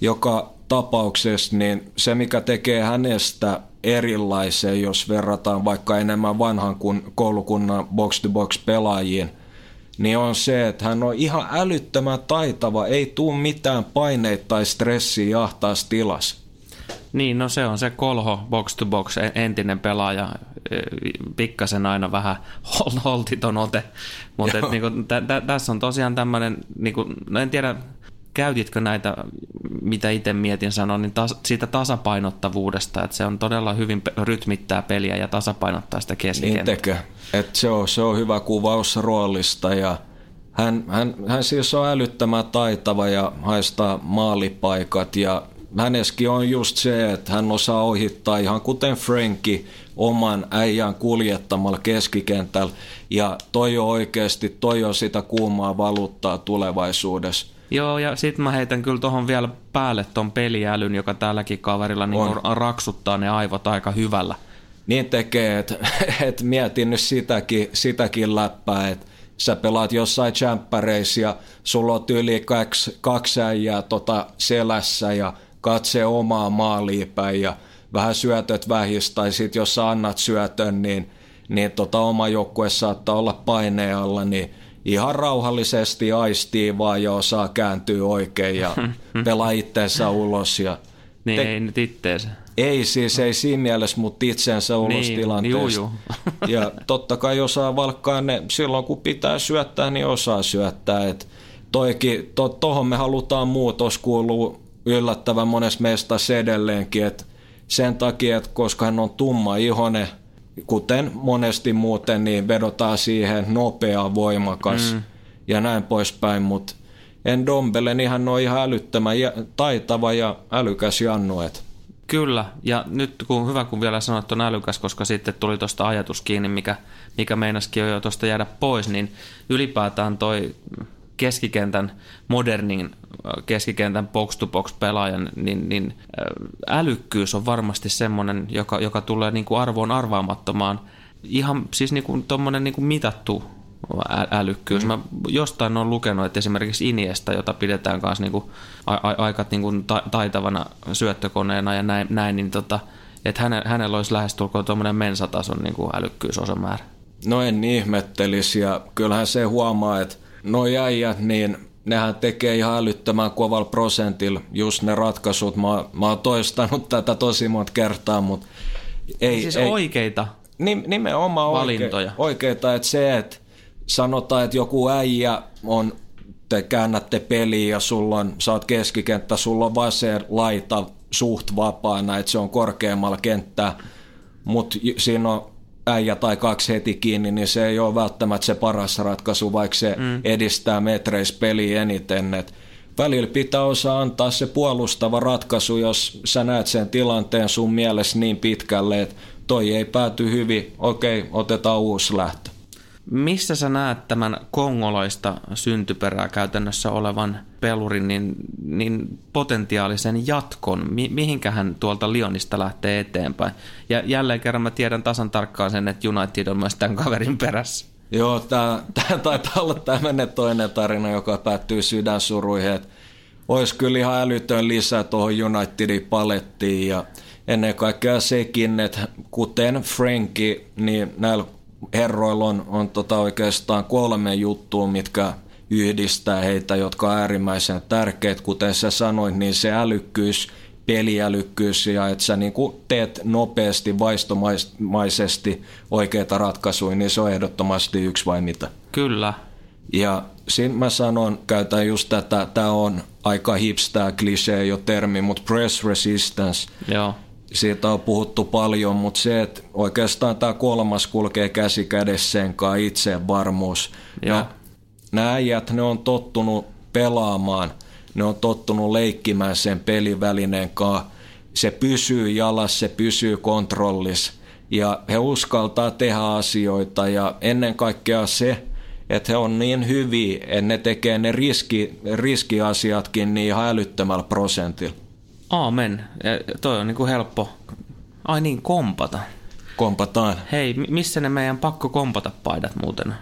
joka tapauksessa, niin se mikä tekee hänestä erilaisen, jos verrataan vaikka enemmän vanhan kuin koulukunnan box-to-box pelaajiin, niin on se, että hän on ihan älyttömän taitava, ei tule mitään paineita tai stressiä jahtaas tilas. Niin, no se on se kolho box to box entinen pelaaja, e, pikkasen aina vähän holtiton ote, mutta niinku, tässä on tosiaan tämmöinen, niinku, no en tiedä käytitkö näitä, mitä itse mietin sanoa, niin tas, siitä tasapainottavuudesta, että se on todella hyvin rytmittää peliä ja tasapainottaa sitä keskikenttää. Niin että se, on, se on hyvä kuvaus roolista ja hän, hän, hän siis on älyttömän taitava ja haistaa maalipaikat ja häneskin on just se, että hän osaa ohittaa ihan kuten Franki oman äijän kuljettamalla keskikentällä ja toi on oikeasti, toi on sitä kuumaa valuuttaa tulevaisuudessa. Joo, ja sit mä heitän kyllä tohon vielä päälle ton peliälyn, joka tälläkin kaverilla niin On. raksuttaa ne aivot aika hyvällä. Niin tekee, että et mietin nyt sitäkin, sitäkin läppää, että sä pelaat jossain jämppäreissä ja sulla on yli kaksi, kaksi äijää tota selässä ja katse omaa maaliin päin ja vähän syötöt vähistä tai sit jos sä annat syötön, niin, niin tota oma joukkue saattaa olla paineen alla, niin ihan rauhallisesti aistii vaan ja osaa kääntyä oikein ja pelaa itteensä ulos ja Niin Te- ei nyt itteensä. ei siis, ei siinä mielessä, mutta itsensä ulos Niin, tilanteesta. juu, Ja totta kai osaa valkkaa ne, silloin kun pitää syöttää, niin osaa syöttää. Et toikin, to, tohon me halutaan muutos, kuuluu yllättävän monessa meistä edelleenkin, että sen takia, että koska hän on tumma ihone, kuten monesti muuten, niin vedotaan siihen nopea, voimakas mm. ja näin poispäin, mutta en Dombele, niin hän on ihan älyttömän jä- taitava ja älykäs Jannu, että Kyllä, ja nyt kun hyvä kun vielä sanoit on älykäs, koska sitten tuli tuosta ajatus kiinni, mikä, mikä meinasikin jo tuosta jäädä pois, niin ylipäätään toi keskikentän, modernin äh, keskikentän box-to-box pelaajan, niin, niin äh, älykkyys on varmasti semmoinen, joka, joka tulee niin kuin arvoon arvaamattomaan. Ihan siis niin kuin tommonen niin kuin mitattu ä- älykkyys. Mä jostain on lukenut, että esimerkiksi Iniesta, jota pidetään kanssa a- a- aika niinku ta- taitavana syöttökoneena ja näin, näin niin tota, että häne, hänellä olisi lähestulkoon tuommoinen mensatason niinku älykkyysosamäärä. No en ihmettelisi ja kyllähän se huomaa, että noi äijät, niin nehän tekee ihan älyttömän kovalla prosentilla just ne ratkaisut. Mä, mä oon toistanut tätä tosi monta kertaa, mutta ei, Siis ei, oikeita. Nim, nimenomaan Valintoja. Oike, oikeita, että se, että sanotaan, että joku äijä on, te käännätte peliä ja sulla on, sä oot keskikenttä, sulla on vasen laita suht vapaana, että se on korkeammalla kenttää, mutta siinä on äijä tai kaksi heti kiinni, niin se ei ole välttämättä se paras ratkaisu, vaikka se mm. edistää metreissä peliä eniten. Et välillä pitää osaa antaa se puolustava ratkaisu, jos sä näet sen tilanteen sun mielessä niin pitkälle, että toi ei pääty hyvin, okei, otetaan uusi lähtö. Missä sä näet tämän kongolaista syntyperää käytännössä olevan pelurin niin, niin potentiaalisen jatkon? Mi- mihinkähän tuolta Lionista lähtee eteenpäin? Ja jälleen kerran mä tiedän tasan tarkkaan sen, että United on myös tämän kaverin perässä. Joo, tämä taitaa olla tämmöinen toinen tarina, joka päättyy sydänsuruihin, olisi kyllä ihan älytön lisää tuohon Unitedin palettiin ja ennen kaikkea sekin, että kuten Franki, niin näillä herroilla on, on tota oikeastaan kolme juttua, mitkä yhdistää heitä, jotka on äärimmäisen tärkeät. Kuten sä sanoit, niin se älykkyys, peliälykkyys ja että sä niin teet nopeasti, vaistomaisesti oikeita ratkaisuja, niin se on ehdottomasti yksi vai mitä. Kyllä. Ja siinä mä sanon, käytän just tätä, tämä on aika hipstää klisee jo termi, mutta press resistance, Joo. Siitä on puhuttu paljon, mutta se, että oikeastaan tämä kolmas kulkee käsi kädessä sen kanssa itsevarmuus. Joo. Nä- Nämä äijät, ne on tottunut pelaamaan, ne on tottunut leikkimään sen pelivälineen kanssa. Se pysyy jalassa, se pysyy kontrollissa ja he uskaltaa tehdä asioita ja ennen kaikkea se, että he on niin hyviä, että ne tekee ne riski, riskiasiatkin niin ihan älyttömällä prosentilla. Aamen. Ja toi on niinku helppo. Ai niin, kompata. Kompataan. Hei, mi- missä ne meidän pakko kompata paidat muuten?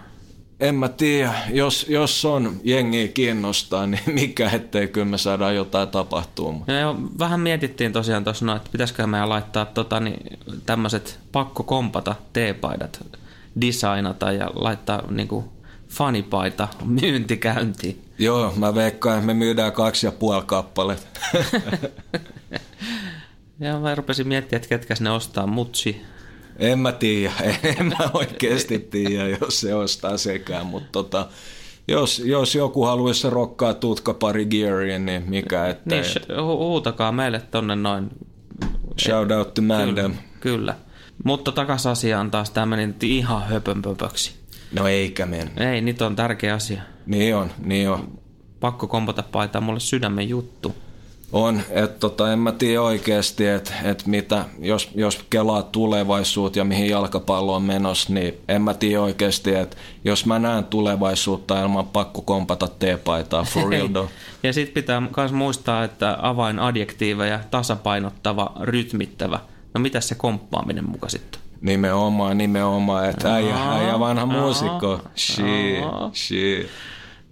En mä tiedä, jos, jos on jengiä kiinnostaa, niin mikä ettei kyllä me saadaan jotain tapahtua. Mutta Ja jo, vähän mietittiin tosiaan tuossa, no, että pitäisikö meidän laittaa tota, niin, tämmöiset pakko kompata teepaidat, designata ja laittaa niinku, fanipaita myyntikäyntiin. Joo, mä veikkaan, että me myydään kaksi ja puoli kappaletta. Ja mä rupesin miettimään, että ketkä ne ostaa, mutsi. en mä tiedä, en mä oikeasti tiedä, jos se ostaa sekään, mutta tota, jos, jos joku haluaisi rokkaa tutka pari gearia, niin mikä ettei. Niin, hu- huutakaa meille tonne noin. Shout out to Mandem. Kyllä. Mutta takas asiaan taas, tämä meni ihan höpönpöpöksi. No eikä mennä. Ei, nyt on tärkeä asia. Niin on, niin on. Pakko kompata paitaa mulle sydämen juttu. On, että tota, en mä tiedä oikeasti, että et mitä, jos, jos kelaa tulevaisuutta ja mihin jalkapallo on menossa, niin en mä tiedä oikeasti, että jos mä näen tulevaisuutta, ilman pakko kompata teepaitaa for real though. Ja sitten pitää myös muistaa, että avainadjektiiveja, tasapainottava, rytmittävä. No mitä se komppaaminen muka sitten? Nimenomaan, nimenomaan, että äijä, äijä vanha muusikko. Shit, shit.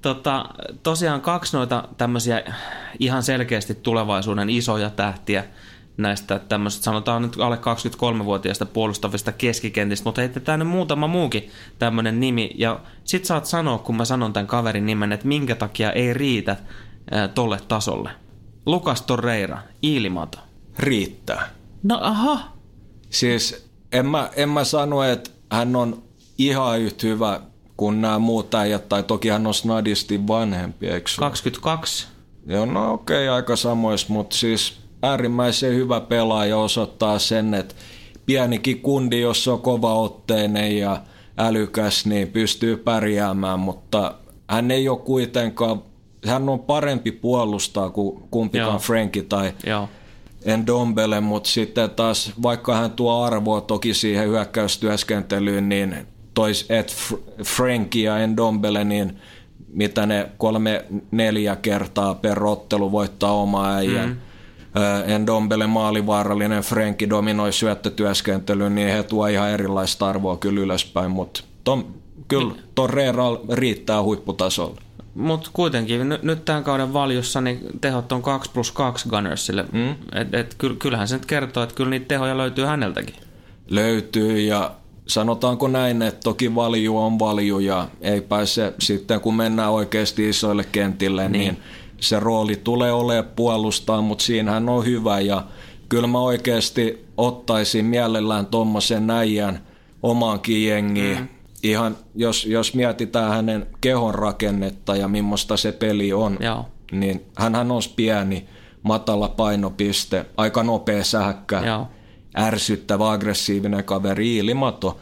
Tota, tosiaan kaksi noita tämmöisiä ihan selkeästi tulevaisuuden isoja tähtiä näistä tämmöisistä, sanotaan nyt alle 23-vuotiaista puolustavista keskikentistä, mutta heitetään nyt muutama muukin tämmöinen nimi. Ja sit saat sanoa, kun mä sanon tämän kaverin nimen, että minkä takia ei riitä ää, tolle tasolle. Lukas Torreira, Iilimato. Riittää. No aha, Siis en mä, en mä sano, että hän on ihan yhtä hyvä kuin nämä muut äijät, tai toki hän on snadisti vanhempi, eikö se ole? 22. Joo, no okei, okay, aika samois, mutta siis äärimmäisen hyvä pelaaja osoittaa sen, että pienikin kundi, jos on kovaotteinen ja älykäs, niin pystyy pärjäämään, mutta hän ei ole kuitenkaan, hän on parempi puolustaa kuin kumpikaan Joo. Tai Joo. Endombele, mutta sitten taas vaikka hän tuo arvoa toki siihen hyökkäystyöskentelyyn, niin tois et Fr- Frankie ja Endombele, niin mitä ne kolme neljä kertaa per ottelu voittaa oma äijän. Mm. Endombele maalivaarallinen, Frenki dominoi syöttötyöskentelyyn, niin he tuo ihan erilaista arvoa kyllä ylöspäin, mutta ton, kyllä Torreira riittää huipputasolla. Mutta kuitenkin nyt, nyt tämän kauden valjussa niin tehot on 2 plus 2 Gunnersille. Mm. Et, et, ky, kyllähän se nyt kertoo, että kyllä niitä tehoja löytyy häneltäkin. löytyy ja sanotaanko näin, että toki valju on valju ja ei pääse sitten kun mennään oikeasti isoille kentille, niin, niin se rooli tulee olemaan puolustaa, mutta siinähän on hyvä ja kyllä mä oikeasti ottaisin mielellään tuommoisen näijän omaankin jengiin. Mm. Ihan, jos, jos mietitään hänen kehon rakennetta ja millaista se peli on, Joo. niin hän on pieni, matala painopiste, aika nopea sähkkä Joo. ärsyttävä, aggressiivinen kaveri Iilimato,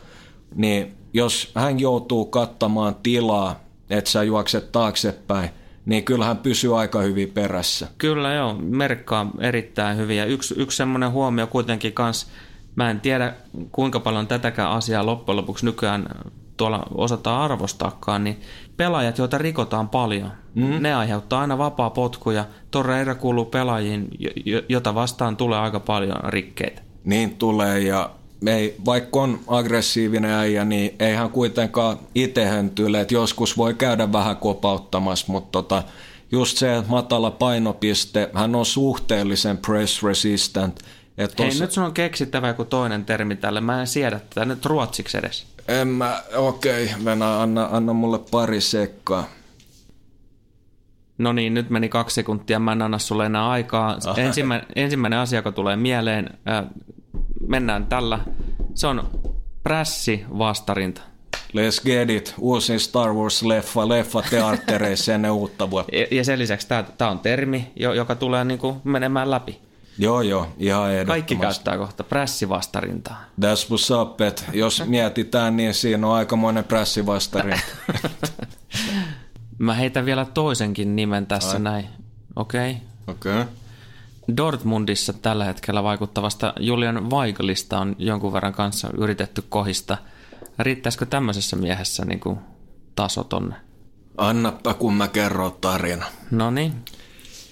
niin jos hän joutuu kattamaan tilaa, että sä juokset taaksepäin, niin kyllä hän pysyy aika hyvin perässä. Kyllä joo, merkkaa erittäin hyvin. Ja yksi, yksi semmoinen huomio kuitenkin kans, mä en tiedä kuinka paljon tätäkään asiaa loppujen lopuksi nykyään tuolla osataan arvostaakaan, niin pelaajat, joita rikotaan paljon, mm. ne aiheuttaa aina vapaa potkuja. Torreira kuuluu pelaajiin, jo- jo- jota vastaan tulee aika paljon rikkeitä. Niin tulee ja ei, vaikka on aggressiivinen äijä, niin ei hän kuitenkaan itse höntyle, että joskus voi käydä vähän kopauttamassa, mutta tota, just se matala painopiste, hän on suhteellisen press resistant. Että Hei, nyt sun on keksittävä joku toinen termi tälle. Mä en siedä tätä nyt ruotsiksi edes. En mä, okei, okay, Venä, anna, anna mulle pari sekkaa. No niin, nyt meni kaksi sekuntia, mä en anna sulle enää aikaa. Ensimmä, ensimmäinen asia, joka tulee mieleen, äh, mennään tällä. Se on prässi vastarinta. Let's get it. Uusin Star Wars-leffa, leffa teattereissa ennen uutta vuotta. Ja, ja sen lisäksi tämä on termi, jo- joka tulee niinku menemään läpi. Joo, joo, ihan ehdottomasti. Kaikki käyttää kohta prässivastarintaa. That's what's up, et jos mietitään, niin siinä on aikamoinen prässivastari. Mä heitän vielä toisenkin nimen tässä Ai. näin. Okei. Okay. Okei. Okay. Dortmundissa tällä hetkellä vaikuttavasta Julian Weigelista on jonkun verran kanssa yritetty kohista. Riittäisikö tämmöisessä miehessä niin kuin taso tonne? Annappa, kun mä kerron tarina. No niin.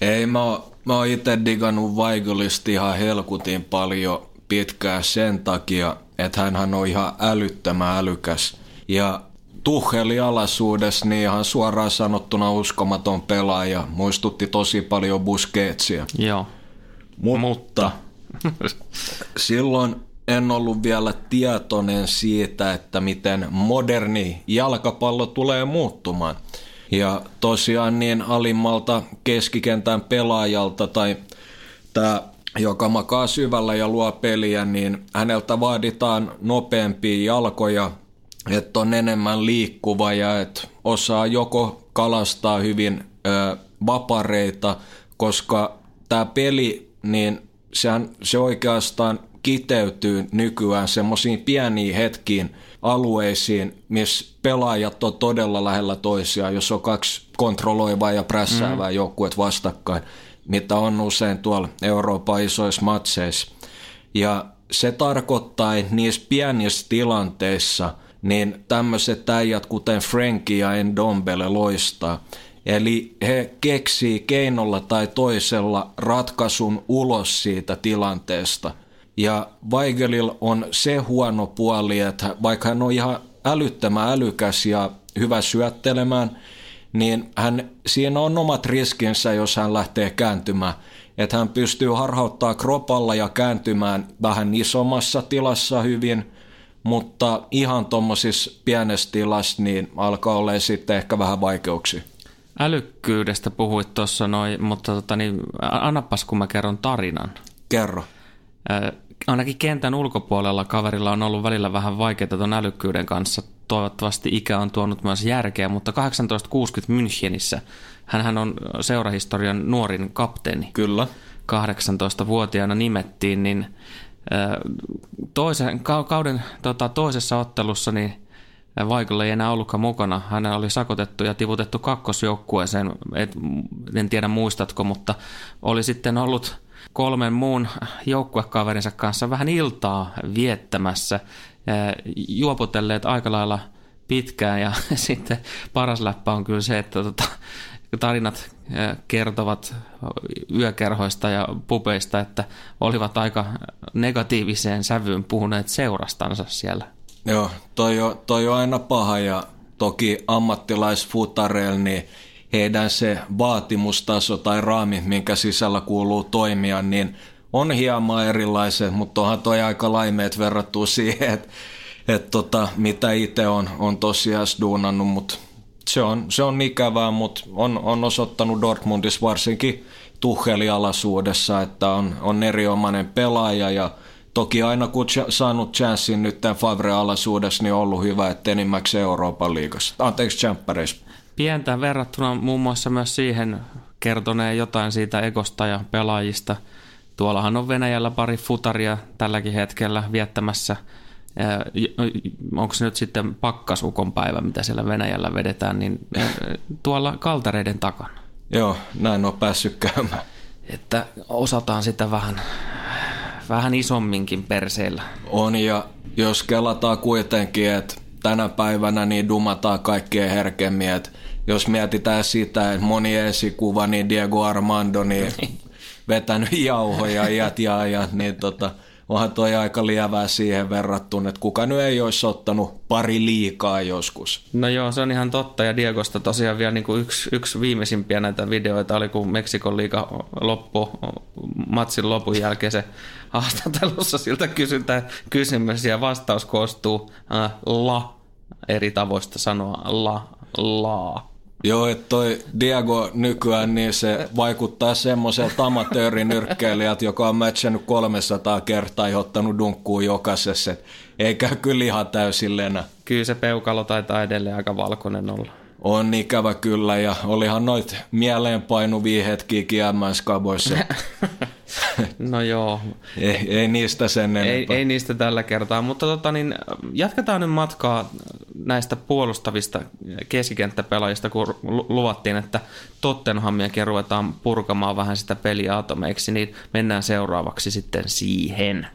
Ei, mä oon, mä oon itse digannut Weigelista ihan helkutin paljon pitkään sen takia, että hänhän on ihan älyttömän älykäs. Ja Tucheli alaisuudessa niin ihan suoraan sanottuna uskomaton pelaaja. Muistutti tosi paljon Busquetsia. Joo. Mutta silloin en ollut vielä tietoinen siitä, että miten moderni jalkapallo tulee muuttumaan. Ja tosiaan niin alimmalta keskikentän pelaajalta tai tämä, joka makaa syvällä ja luo peliä, niin häneltä vaaditaan nopeampia jalkoja, että on enemmän liikkuva ja että osaa joko kalastaa hyvin ö, vapareita, koska tämä peli, niin sehän, se oikeastaan kiteytyy nykyään semmoisiin pieniin hetkiin, alueisiin, missä pelaajat on todella lähellä toisiaan, jos on kaksi kontrolloivaa ja prässäävää mm. joukkuet vastakkain, mitä on usein tuolla Euroopan isoissa matseissa. Ja se tarkoittaa, että niissä pienissä tilanteissa niin tämmöiset äijät kuten Frankie ja Endombele loistaa. Eli he keksii keinolla tai toisella ratkaisun ulos siitä tilanteesta. Ja Weigelil on se huono puoli, että vaikka hän on ihan älyttömän älykäs ja hyvä syöttelemään, niin hän, siinä on omat riskinsä, jos hän lähtee kääntymään. Että hän pystyy harhauttaa kropalla ja kääntymään vähän isommassa tilassa hyvin, mutta ihan tuommoisissa pienessä tilassa niin alkaa olla sitten ehkä vähän vaikeuksia. Älykkyydestä puhuit tuossa noin, mutta tota, niin, annapas kun mä kerron tarinan. Kerro. Äh, ainakin kentän ulkopuolella kaverilla on ollut välillä vähän vaikeaa tuon älykkyyden kanssa. Toivottavasti ikä on tuonut myös järkeä, mutta 1860 Münchenissä hän on seurahistorian nuorin kapteeni. Kyllä. 18-vuotiaana nimettiin, niin toisen, kauden tota, toisessa ottelussa niin Vaikolla ei enää ollutkaan mukana. Hän oli sakotettu ja tiputettu kakkosjoukkueeseen. Et, en tiedä muistatko, mutta oli sitten ollut kolmen muun joukkuekaverinsa kanssa vähän iltaa viettämässä, juopotelleet aika lailla pitkään ja sitten paras läppä on kyllä se, että tota, tarinat kertovat yökerhoista ja pubeista, että olivat aika negatiiviseen sävyyn puhuneet seurastansa siellä. Joo, toi on, toi on aina paha ja toki ammattilaisfutareilla niin heidän se vaatimustaso tai raami, minkä sisällä kuuluu toimia, niin on hieman erilaiset, mutta onhan toi aika laimeet verrattu siihen, että et tota, mitä itse on, on tosiaan duunannut, mutta se on, se on ikävää, mutta on, on osoittanut Dortmundissa varsinkin tuhelialaisuudessa, että on, on erinomainen pelaaja ja toki aina kun saanut chanssin nyt tämän Favre-alaisuudessa, niin on ollut hyvä, että enimmäkseen Euroopan liigassa. Anteeksi, Champereissa. Pientä verrattuna muun muassa myös siihen kertoneen jotain siitä egosta ja pelaajista. Tuollahan on Venäjällä pari futaria tälläkin hetkellä viettämässä – onko se nyt sitten pakkasukon päivä, mitä siellä Venäjällä vedetään, niin tuolla kaltareiden takana. Joo, näin on päässyt käymään. Että osataan sitä vähän, vähän isomminkin perseillä. On ja jos kelataan kuitenkin, että tänä päivänä niin dumataan kaikkea herkemmin, että jos mietitään sitä, että moni esikuva, niin Diego Armando, niin vetänyt jauhoja iät ja ajat, niin tota, onhan toi aika lievää siihen verrattuna, että kuka nyt ei olisi ottanut pari liikaa joskus. No joo, se on ihan totta ja Diegosta tosiaan vielä niin kuin yksi, yksi viimeisimpiä näitä videoita oli, kun Meksikon liiga loppu, matsin lopun jälkeen se haastattelussa siltä kysytään kysymys ja vastaus koostuu äh, la eri tavoista sanoa la, laa. Joo, että toi Diego nykyään niin se vaikuttaa semmoiselta amatöörinyrkkeilijältä, joka on matchannut 300 kertaa ja ottanut dunkkuun jokaisessa. Eikä kyllä ihan täysin lenä. Kyllä se peukalo taitaa edelleen aika valkoinen olla. On ikävä kyllä ja olihan noit mieleenpainuvia hetkiä kiemmäiskaboissa. no joo. Ei, ei niistä sen ei, ei niistä tällä kertaa, mutta tota, niin, jatketaan nyt matkaa näistä puolustavista keskikenttäpelaajista, kun luvattiin, että Tottenhamiakin ruvetaan purkamaan vähän sitä peliä atomeiksi, niin mennään seuraavaksi sitten siihen.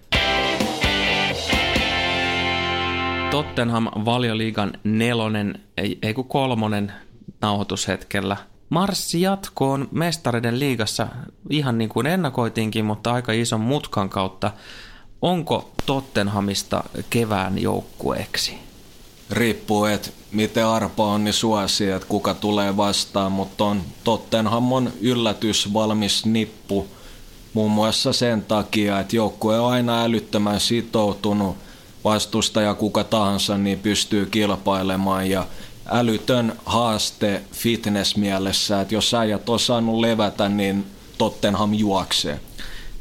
Tottenham valioliigan nelonen, ei, ei kun kolmonen nauhoitushetkellä. Marssi jatkoon mestareiden liigassa ihan niin kuin ennakoitiinkin, mutta aika ison mutkan kautta. Onko Tottenhamista kevään joukkueeksi? Riippuu, että miten arpa on, niin suosi, että kuka tulee vastaan, mutta on Tottenham on yllätys valmis nippu muun muassa sen takia, että joukkue on aina älyttömän sitoutunut – vastustaja kuka tahansa niin pystyy kilpailemaan ja älytön haaste fitness-mielessä, että jos äijät on saanut levätä, niin Tottenham juoksee.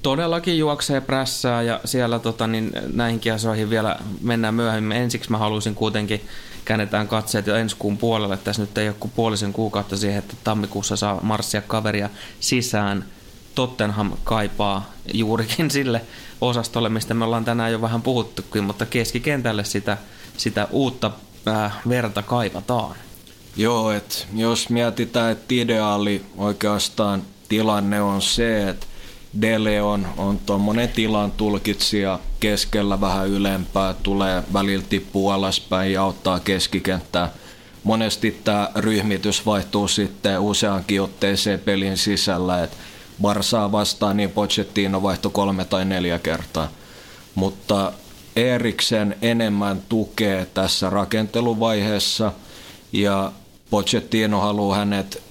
Todellakin juoksee prässää ja siellä tota, niin näihinkin asioihin vielä mennään myöhemmin. Ensiksi mä haluaisin kuitenkin käännetään katseet jo ensi kuun puolelle. Tässä nyt ei ole kuin puolisen kuukautta siihen, että tammikuussa saa marssia kaveria sisään. Tottenham kaipaa juurikin sille osastolle, mistä me ollaan tänään jo vähän puhuttukin, mutta keskikentälle sitä, sitä uutta äh, verta kaivataan. Joo, että jos mietitään, että ideaali oikeastaan tilanne on se, että Dele on, on tuommoinen tilan tulkitsija keskellä vähän ylempää, tulee välillä tippuu alaspäin ja auttaa keskikenttää. Monesti tämä ryhmitys vaihtuu sitten useankin otteeseen pelin sisällä, että Barsaa vastaan niin Pochettino vaihtoi kolme tai neljä kertaa. Mutta Eriksen enemmän tukee tässä rakenteluvaiheessa ja Pochettino haluaa hänet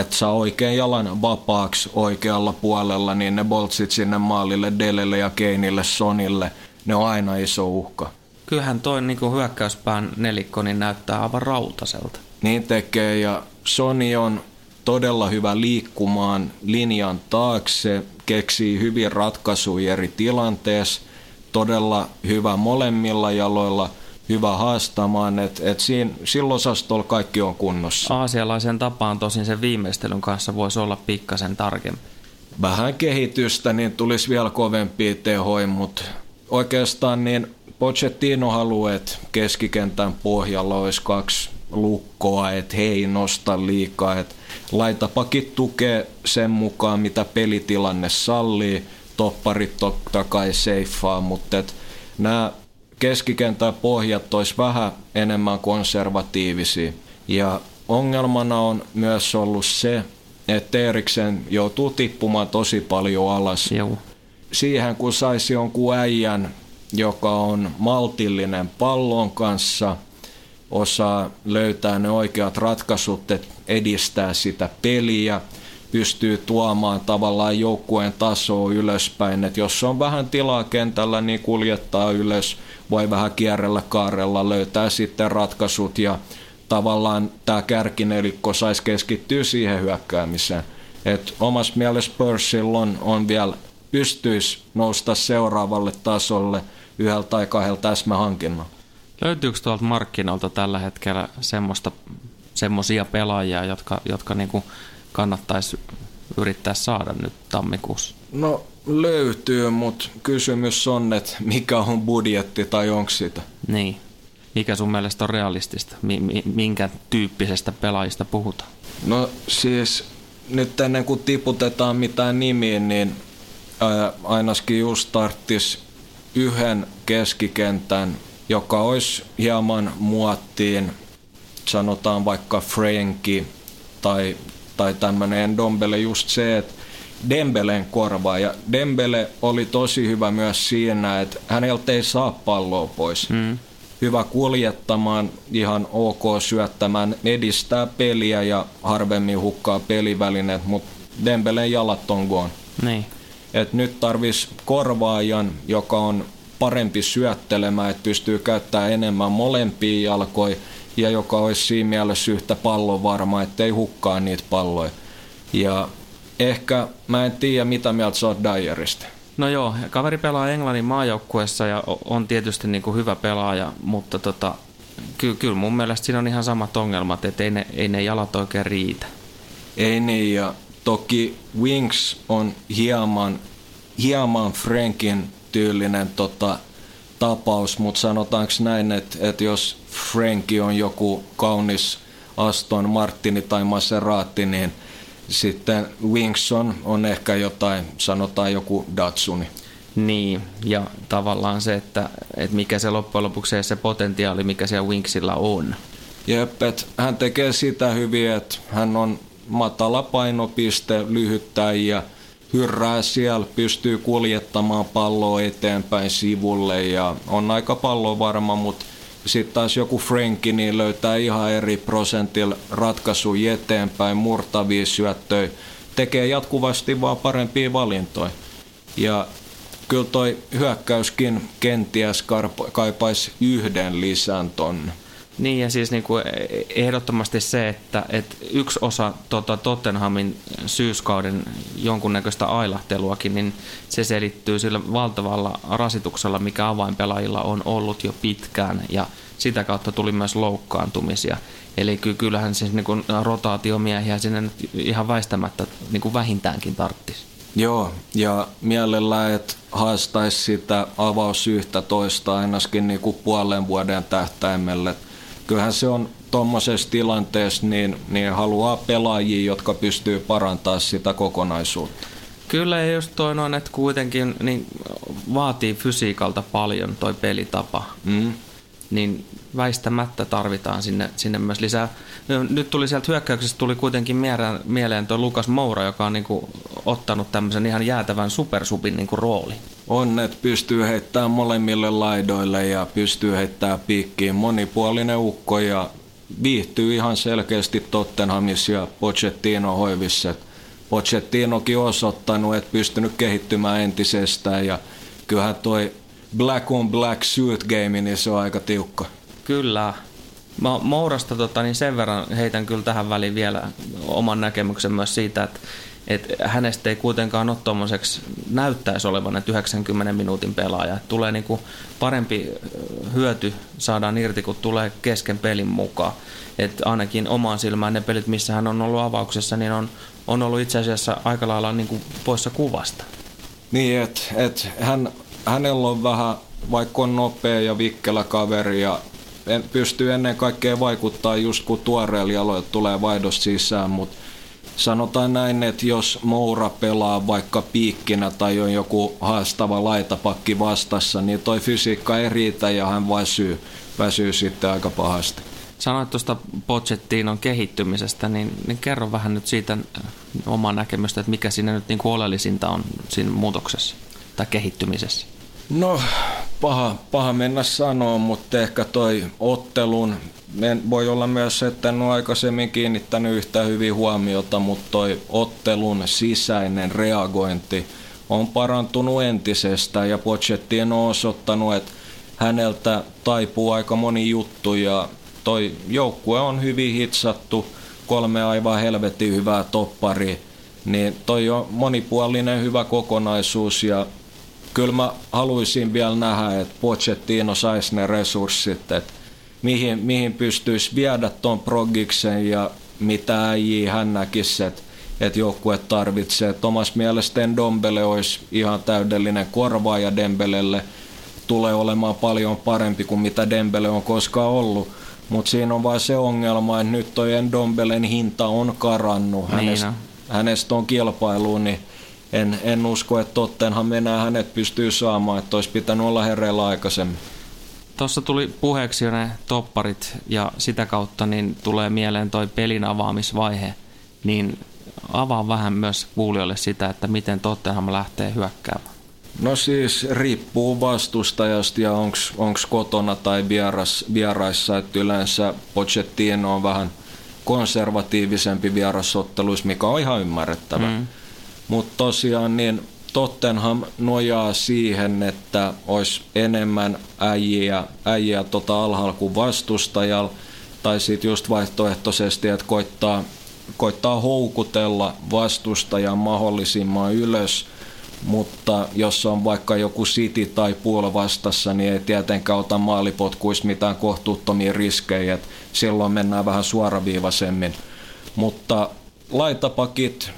että saa oikein jalan vapaaksi oikealla puolella, niin ne boltsit sinne maalille, Delelle ja Keinille, Sonille, ne on aina iso uhka. Kyllähän toi niin kuin hyökkäyspään nelikko niin näyttää aivan rautaselta. Niin tekee ja Sony on todella hyvä liikkumaan linjan taakse, keksii hyvin ratkaisuja eri tilanteessa, todella hyvä molemmilla jaloilla – hyvä haastamaan, että et siinä, sillä osastolla kaikki on kunnossa. Aasialaisen tapaan tosin sen viimeistelyn kanssa voisi olla pikkasen tarkempi. Vähän kehitystä, niin tulisi vielä kovempia tehoja, mutta oikeastaan niin Pochettino haluaa, että keskikentän pohjalla olisi kaksi lukkoa, että he ei nosta liikaa, että laitapakit tukee sen mukaan, mitä pelitilanne sallii, topparit totta kai seifaa, mutta että nämä keskikentän pohjat olisi vähän enemmän konservatiivisia. Ja ongelmana on myös ollut se, että Eriksen joutuu tippumaan tosi paljon alas. Joo. Siihen kun saisi jonkun äijän, joka on maltillinen pallon kanssa, osaa löytää ne oikeat ratkaisut, että edistää sitä peliä, pystyy tuomaan tavallaan joukkueen tasoa ylöspäin. että jos on vähän tilaa kentällä, niin kuljettaa ylös – voi vähän kierrellä kaarella, löytää sitten ratkaisut ja tavallaan tämä kärkinelikko saisi keskittyä siihen hyökkäämiseen. Et omassa mielessä Purcell on, on vielä pystyisi nousta seuraavalle tasolle yhdellä tai kahdella täsmähankinnalla. Löytyykö tuolta markkinoilta tällä hetkellä semmoista, semmoisia pelaajia, jotka, jotka niinku kannattaisi yrittää saada nyt tammikuussa? No löytyy, mutta kysymys on, että mikä on budjetti tai onko sitä? Niin. Mikä sun mielestä on realistista? Minkä tyyppisestä pelaajista puhutaan? No siis nyt ennen kuin tiputetaan mitään nimiä, niin ainakin just tarttis yhden keskikentän, joka olisi hieman muottiin, sanotaan vaikka Franki tai, tai tämmöinen Dombele just se, että Dembelen korvaa. Ja Dembele oli tosi hyvä myös siinä, että häneltä ei saa palloa pois. Mm. Hyvä kuljettamaan, ihan ok syöttämään, edistää peliä ja harvemmin hukkaa pelivälineet, mutta Dembelen jalat on gone. Niin. Et nyt tarvis korvaajan, joka on parempi syöttelemään, että pystyy käyttämään enemmän molempia jalkoja ja joka olisi siinä mielessä yhtä pallon varma, ettei hukkaa niitä palloja. Ja ehkä mä en tiedä, mitä mieltä sä oot Dyerista. No joo, kaveri pelaa Englannin maajoukkueessa ja on tietysti niin kuin hyvä pelaaja, mutta tota, ky- kyllä mun mielestä siinä on ihan samat ongelmat, että ei ne, ei ne jalat oikein riitä. Ei niin, ja toki Wings on hieman, hieman Frankin tyylinen tota, tapaus, mutta sanotaanko näin, että, että jos Franki on joku kaunis Aston Martini tai Maserati, niin – sitten Wingson on ehkä jotain, sanotaan joku Datsuni. Niin, ja tavallaan se, että, että mikä se loppujen lopuksi se potentiaali, mikä siellä Wingsilla on. Jep, että hän tekee sitä hyvin, että hän on matala painopiste, lyhyttä ja hyrrää siellä, pystyy kuljettamaan palloa eteenpäin sivulle ja on aika pallovarma, mutta sitten taas joku Franki niin löytää ihan eri prosentilla ratkaisu eteenpäin, murtavia syöttöjä, tekee jatkuvasti vaan parempia valintoja. Ja kyllä toi hyökkäyskin kenties kaipaisi yhden lisän tonne. Niin ja siis niin kuin ehdottomasti se, että, että yksi osa tota Tottenhamin syyskauden jonkunnäköistä ailahteluakin, niin se selittyy sillä valtavalla rasituksella, mikä avainpelaajilla on ollut jo pitkään ja sitä kautta tuli myös loukkaantumisia. Eli kyllähän siis niin kuin rotaatiomiehiä sinne ihan väistämättä niin kuin vähintäänkin tarttisi. Joo, ja mielellään, että haastaisi sitä avaus yhtä toista ainakin niin kuin puolen vuoden tähtäimelle – kyllähän se on tuommoisessa tilanteessa niin, niin haluaa pelaajia, jotka pystyy parantamaan sitä kokonaisuutta. Kyllä ja just toi noin, että kuitenkin niin vaatii fysiikalta paljon toi pelitapa. Mm. Niin väistämättä tarvitaan sinne, sinne myös lisää. Nyt tuli sieltä hyökkäyksestä tuli kuitenkin mieleen, mieleen tuo Lukas Moura, joka on niinku ottanut tämmöisen ihan jäätävän supersupin niinku rooli. On, että pystyy heittämään molemmille laidoille ja pystyy heittämään piikkiin. Monipuolinen ukko ja viihtyy ihan selkeästi Tottenhamissa ja Pochettino hoivissa. Pochettinokin on osoittanut, että pystynyt kehittymään entisestään ja kyllähän toi black on black suit game, niin se on aika tiukka. Kyllä. Mä Mourasta tota, niin sen verran heitän kyllä tähän väliin vielä oman näkemyksen myös siitä, että että hänestä ei kuitenkaan ole tuommoiseksi näyttäisi olevan että 90 minuutin pelaaja. Että tulee niinku parempi hyöty saadaan irti, kun tulee kesken pelin mukaan. Et ainakin omaan silmään ne pelit, missä hän on ollut avauksessa, niin on, on ollut itse asiassa aika lailla niinku poissa kuvasta. Niin, että et hän, hänellä on vähän, vaikka on nopea ja vikkelä kaveri ja pystyy ennen kaikkea vaikuttaa just kun tuoreella jaloilla tulee vaihdos sisään, mutta sanotaan näin, että jos Moura pelaa vaikka piikkinä tai on joku haastava laitapakki vastassa, niin toi fysiikka ei riitä ja hän väsyy, väsyy sitten aika pahasti. Sanoit tuosta Pochettinon kehittymisestä, niin, niin kerro vähän nyt siitä omaa näkemystä, että mikä siinä nyt niin kuin oleellisinta on siinä muutoksessa tai kehittymisessä? No, paha, paha mennä sanoa, mutta ehkä toi ottelun, voi olla myös, että en ole aikaisemmin kiinnittänyt yhtä hyvin huomiota, mutta toi ottelun sisäinen reagointi on parantunut entisestä ja Pochettino on osoittanut, että häneltä taipuu aika moni juttu ja toi joukkue on hyvin hitsattu, kolme aivan helvetin hyvää toppari, niin toi on monipuolinen hyvä kokonaisuus ja kyllä mä haluaisin vielä nähdä, että Pochettino saisi ne resurssit, että mihin, mihin pystyisi viedä tuon progiksen ja mitä äijii hän näkisi, että että joukkue tarvitsee. Thomas mielestä Dombele olisi ihan täydellinen korvaaja Dembelelle. Tulee olemaan paljon parempi kuin mitä Dembele on koskaan ollut. Mutta siinä on vain se ongelma, että nyt toi Endombelen hinta on karannut. Hänestä, niin hänestä on kilpailuun, niin en, en usko, että Tottenhan mennään hänet pystyy saamaan, että olisi pitänyt olla hereillä aikaisemmin. Tuossa tuli puheeksi jo ne topparit ja sitä kautta niin tulee mieleen toi pelin avaamisvaihe. Niin avaa vähän myös kuulijoille sitä, että miten Tottenham lähtee hyökkäämään. No siis riippuu vastustajasta ja onko kotona tai vieras, vieraissa, että yleensä Pochettino on vähän konservatiivisempi vierasotteluissa, mikä on ihan ymmärrettävä. Mm. Mutta tosiaan niin Tottenham nojaa siihen, että olisi enemmän äijiä, äijiä tota alhaalla kuin vastustajalla, tai sitten just vaihtoehtoisesti, että koittaa, koittaa houkutella vastustajaa mahdollisimman ylös, mutta jos on vaikka joku City tai puola vastassa, niin ei tietenkään ota maalipotkuista mitään kohtuuttomia riskejä, että silloin mennään vähän suoraviivaisemmin. Mutta laitapakit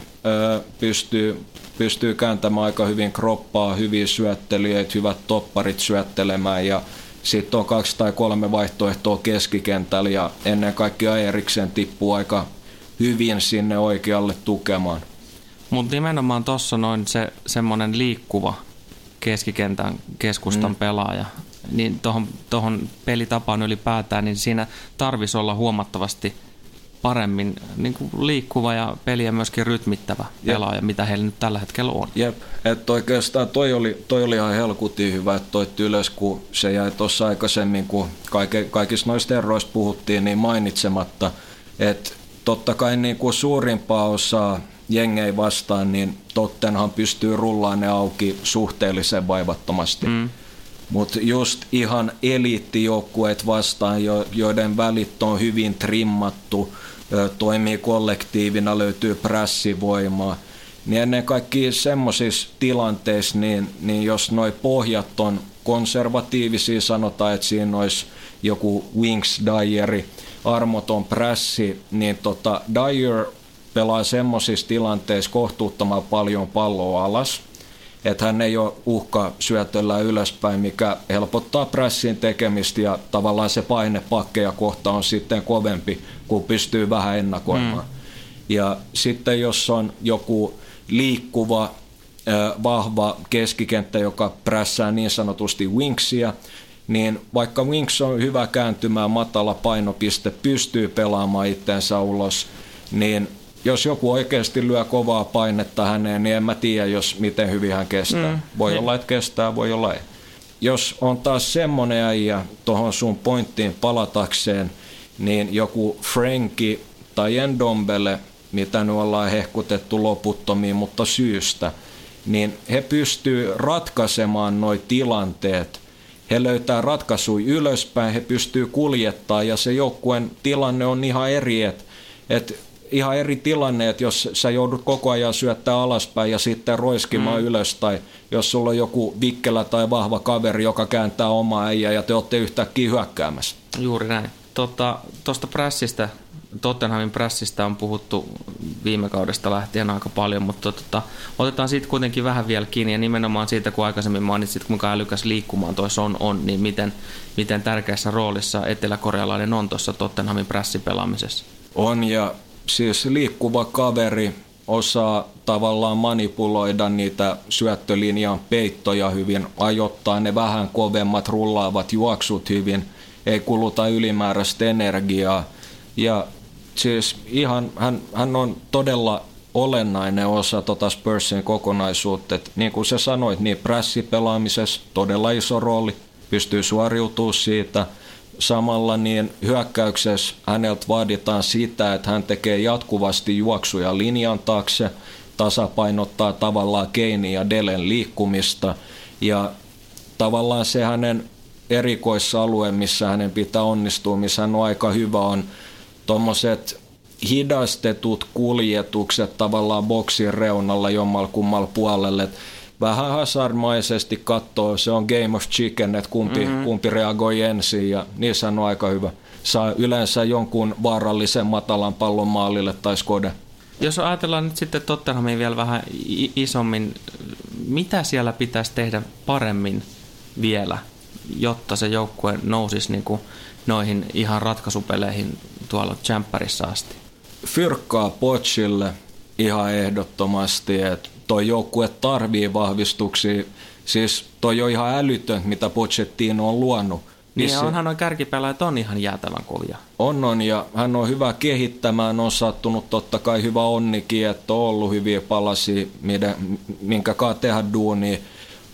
pystyy, pystyy kääntämään aika hyvin kroppaa, hyviä syöttelijöitä, hyvät topparit syöttelemään ja sitten on kaksi tai kolme vaihtoehtoa keskikentällä ja ennen kaikkea Eriksen tippuu aika hyvin sinne oikealle tukemaan. Mutta nimenomaan tuossa noin se semmoinen liikkuva keskikentän keskustan mm. pelaaja, niin tuohon tohon pelitapaan ylipäätään, niin siinä tarvisi olla huomattavasti – paremmin niin kuin liikkuva ja peliä myöskin rytmittävä Jep. pelaaja, mitä heillä nyt tällä hetkellä on. Jep, että oikeastaan toi oli, toi oli ihan helkutin hyvä, että toit ylös, kun se jäi tuossa aikaisemmin, kun kaike, kaikista noista eroista puhuttiin, niin mainitsematta, että totta kai niin kuin suurimpaa osaa jengei vastaan, niin Tottenhan pystyy rullaan ne auki suhteellisen vaivattomasti. Mm. Mutta just ihan eliittijoukkueet vastaan, joiden välit on hyvin trimmattu, toimii kollektiivina, löytyy prässivoimaa. Niin ennen kaikkea semmoisissa tilanteissa, niin, niin jos noi pohjat on konservatiivisia, sanotaan, että siinä olisi joku Wings Dyeri, armoton prässi, niin tota, Dyer pelaa semmoisissa tilanteissa kohtuuttoman paljon palloa alas. Että hän ei ole uhka syötöllä ylöspäin, mikä helpottaa pressin tekemistä ja tavallaan se paine pakkeja kohta on sitten kovempi, kun pystyy vähän ennakoimaan. Mm. Ja sitten jos on joku liikkuva, vahva keskikenttä, joka prässää niin sanotusti wingsia, niin vaikka Wings on hyvä kääntymään, matala painopiste, pystyy pelaamaan itteensä ulos, niin jos joku oikeasti lyö kovaa painetta häneen, niin en mä tiedä, jos miten hyvin hän kestää. Mm. Voi niin. olla, että kestää, voi olla ei. Jos on taas semmoinen äijä tuohon sun pointtiin palatakseen, niin joku Franki tai Endombele, mitä nyt ollaan hehkutettu loputtomiin, mutta syystä, niin he pystyy ratkaisemaan nuo tilanteet. He löytää ratkaisuja ylöspäin, he pystyy kuljettaa ja se joukkueen tilanne on ihan eri, että et ihan eri tilanne, että jos sä joudut koko ajan syöttää alaspäin ja sitten roiskimaan mm. ylös, tai jos sulla on joku vikkelä tai vahva kaveri, joka kääntää omaa äijää ja te olette yhtäkkiä hyökkäämässä. Juuri näin. Tuosta tota, prässistä, Tottenhamin prässistä on puhuttu viime kaudesta lähtien aika paljon, mutta tota, otetaan siitä kuitenkin vähän vielä kiinni ja nimenomaan siitä, kun aikaisemmin mainitsit, kuinka älykäs liikkumaan toi on, on niin miten, miten tärkeässä roolissa eteläkorealainen on tuossa Tottenhamin prässipelaamisessa? On ja siis liikkuva kaveri osaa tavallaan manipuloida niitä syöttölinjan peittoja hyvin, ajoittaa ne vähän kovemmat rullaavat juoksut hyvin, ei kuluta ylimääräistä energiaa. Ja siis ihan, hän, hän on todella olennainen osa tota Spursin kokonaisuutta. Et niin kuin sä sanoit, niin prässipelaamisessa todella iso rooli, pystyy suoriutumaan siitä – samalla niin hyökkäyksessä häneltä vaaditaan sitä, että hän tekee jatkuvasti juoksuja linjan taakse, tasapainottaa tavallaan Keini ja Delen liikkumista. Ja tavallaan se hänen erikoisalue, missä hänen pitää onnistua, missä hän on aika hyvä, on tuommoiset hidastetut kuljetukset tavallaan boksin reunalla jommalla kummalla puolelle vähän hasarmaisesti katsoo, se on Game of Chicken, että kumpi, mm-hmm. kumpi reagoi ensin ja niissä on aika hyvä. Saa yleensä jonkun vaarallisen matalan pallon maalille tai skode. Jos ajatellaan nyt sitten Tottenhamin vielä vähän isommin, mitä siellä pitäisi tehdä paremmin vielä, jotta se joukkue nousisi niin kuin noihin ihan ratkaisupeleihin tuolla Champerissa asti? Fyrkkaa Pochille ihan ehdottomasti, että toi joukkue tarvii vahvistuksia. Siis toi on ihan älytön, mitä Pochettino on luonut. Niin Missä... onhan noin kärkipelaajat on ihan jäätävän kovia. On on ja hän on hyvä kehittämään, on sattunut totta kai hyvä onnikin, että on ollut hyviä palasia, minkä kaa tehdä duunia.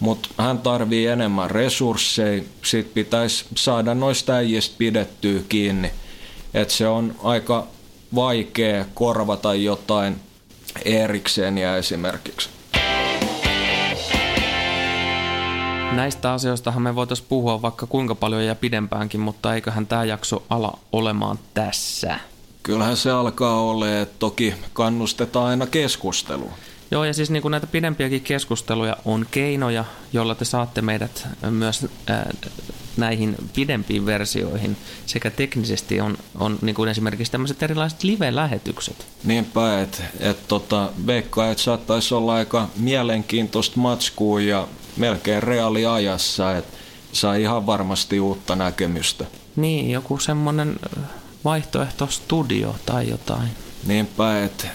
Mutta hän tarvii enemmän resursseja, sit pitäisi saada noista äijistä pidettyä kiinni. Et se on aika vaikea korvata jotain Erikseniä esimerkiksi. Näistä asioistahan me voitaisiin puhua vaikka kuinka paljon ja pidempäänkin, mutta eiköhän tämä jakso ala olemaan tässä. Kyllähän se alkaa olla, että toki kannustetaan aina keskustelua. Joo, ja siis niin kuin näitä pidempiäkin keskusteluja on keinoja, joilla te saatte meidät myös äh, näihin pidempiin versioihin sekä teknisesti on, on niin kuin esimerkiksi tämmöiset erilaiset live-lähetykset. Niinpä, että et, tota, veikkaa, että saattaisi olla aika mielenkiintoista matskua ja melkein reaaliajassa, että saa ihan varmasti uutta näkemystä. Niin, joku semmoinen vaihtoehto studio tai jotain. Niinpä, että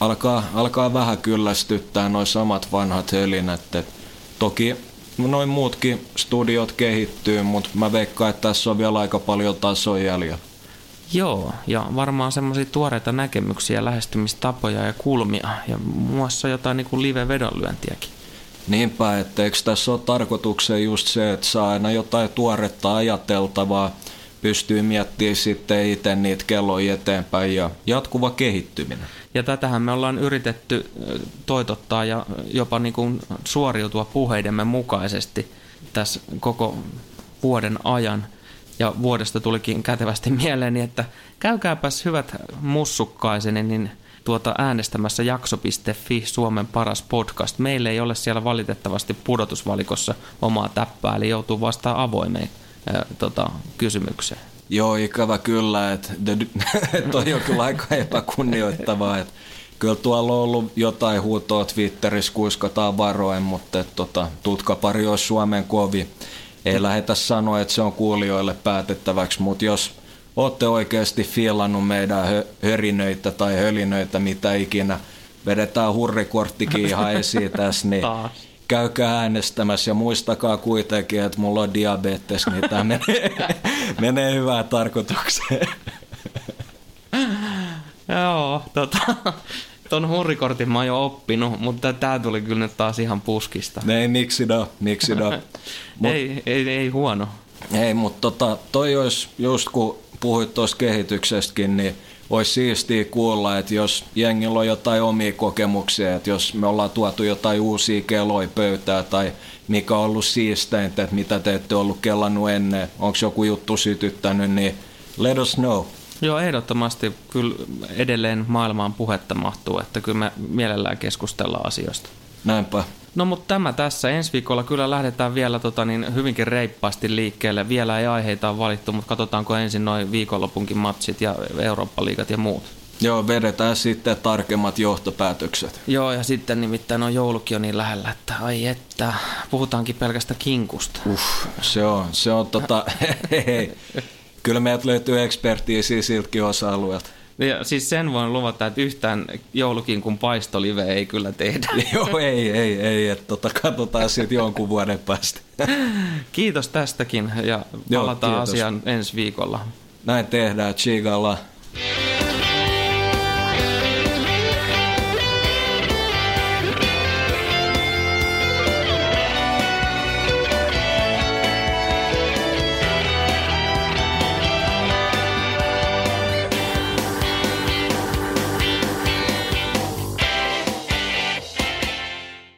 alkaa, alkaa vähän kyllästyttää noin samat vanhat hölinät. Et toki noin muutkin studiot kehittyy, mutta mä veikkaan, että tässä on vielä aika paljon tasoja jäljellä. Joo, ja varmaan semmoisia tuoreita näkemyksiä, lähestymistapoja ja kulmia, ja muassa jotain niin kuin live-vedonlyöntiäkin. Niinpä, että eikö tässä ole tarkoituksena just se, että saa aina jotain tuoretta ajateltavaa, pystyy miettimään sitten itse niitä kelloja eteenpäin ja jatkuva kehittyminen. Ja tätähän me ollaan yritetty toitottaa ja jopa niin kuin suoriutua puheidemme mukaisesti tässä koko vuoden ajan. Ja vuodesta tulikin kätevästi mieleeni, että käykääpäs hyvät mussukkaiseni, niin tuota äänestämässä jakso.fi Suomen paras podcast. Meille ei ole siellä valitettavasti pudotusvalikossa omaa täppää, eli joutuu vastaan avoimeen ää, tota, kysymykseen. Joo, ikävä kyllä, että toi on kyllä aika epäkunnioittavaa, että kyllä tuolla on ollut jotain huutoa Twitterissä, kuiskataan varoen, mutta et, tota, tutkapari olisi Suomen kovi. Ei lähetä sanoa, että se on kuulijoille päätettäväksi, mutta jos olette oikeasti fiilannut meidän hö- hörinöitä tai hölinöitä, mitä ikinä, vedetään hurrikorttikin ihan esiin tässä, niin Taas. Käykää äänestämässä ja muistakaa kuitenkin, että mulla on diabetes, niin tämä menee, menee hyvään tarkoitukseen. Joo, tota, ton hurrikortin mä oon jo oppinut, mutta tää tuli kyllä nyt taas ihan puskista. Ei, miksi da, miksi da. Mut, ei, ei, ei huono. ei, mutta tota, toi olisi, just kun puhuit tuosta kehityksestäkin, niin olisi siistiä kuulla, että jos jengillä on jotain omia kokemuksia, että jos me ollaan tuotu jotain uusia keloja pöytää tai mikä on ollut siisteintä, että mitä te ette ollut kellannut ennen, onko joku juttu sytyttänyt, niin let us know. Joo, ehdottomasti kyllä edelleen maailmaan puhetta mahtuu, että kyllä me mielellään keskustellaan asioista. Näinpä. No mutta tämä tässä. Ensi viikolla kyllä lähdetään vielä tota, niin hyvinkin reippaasti liikkeelle. Vielä ei aiheita ole valittu, mutta katsotaanko ensin noin viikonlopunkin matsit ja Eurooppa-liigat ja muut. Joo, vedetään sitten tarkemmat johtopäätökset. Joo, ja sitten nimittäin on joulukin jo niin lähellä, että ai että, puhutaankin pelkästä kinkusta. Uff, se on, se on tota, hei, kyllä meiltä löytyy ekspertiisiä siltäkin osa-alueelta. Ja siis sen voin luvata, että yhtään joulukinkun paistolive ei kyllä tehdä. Joo, ei, ei, ei, että tota, katsotaan sitten jonkun vuoden päästä. Kiitos tästäkin ja Joo, palataan kiitos. asiaan ensi viikolla. Näin tehdään, chigalla.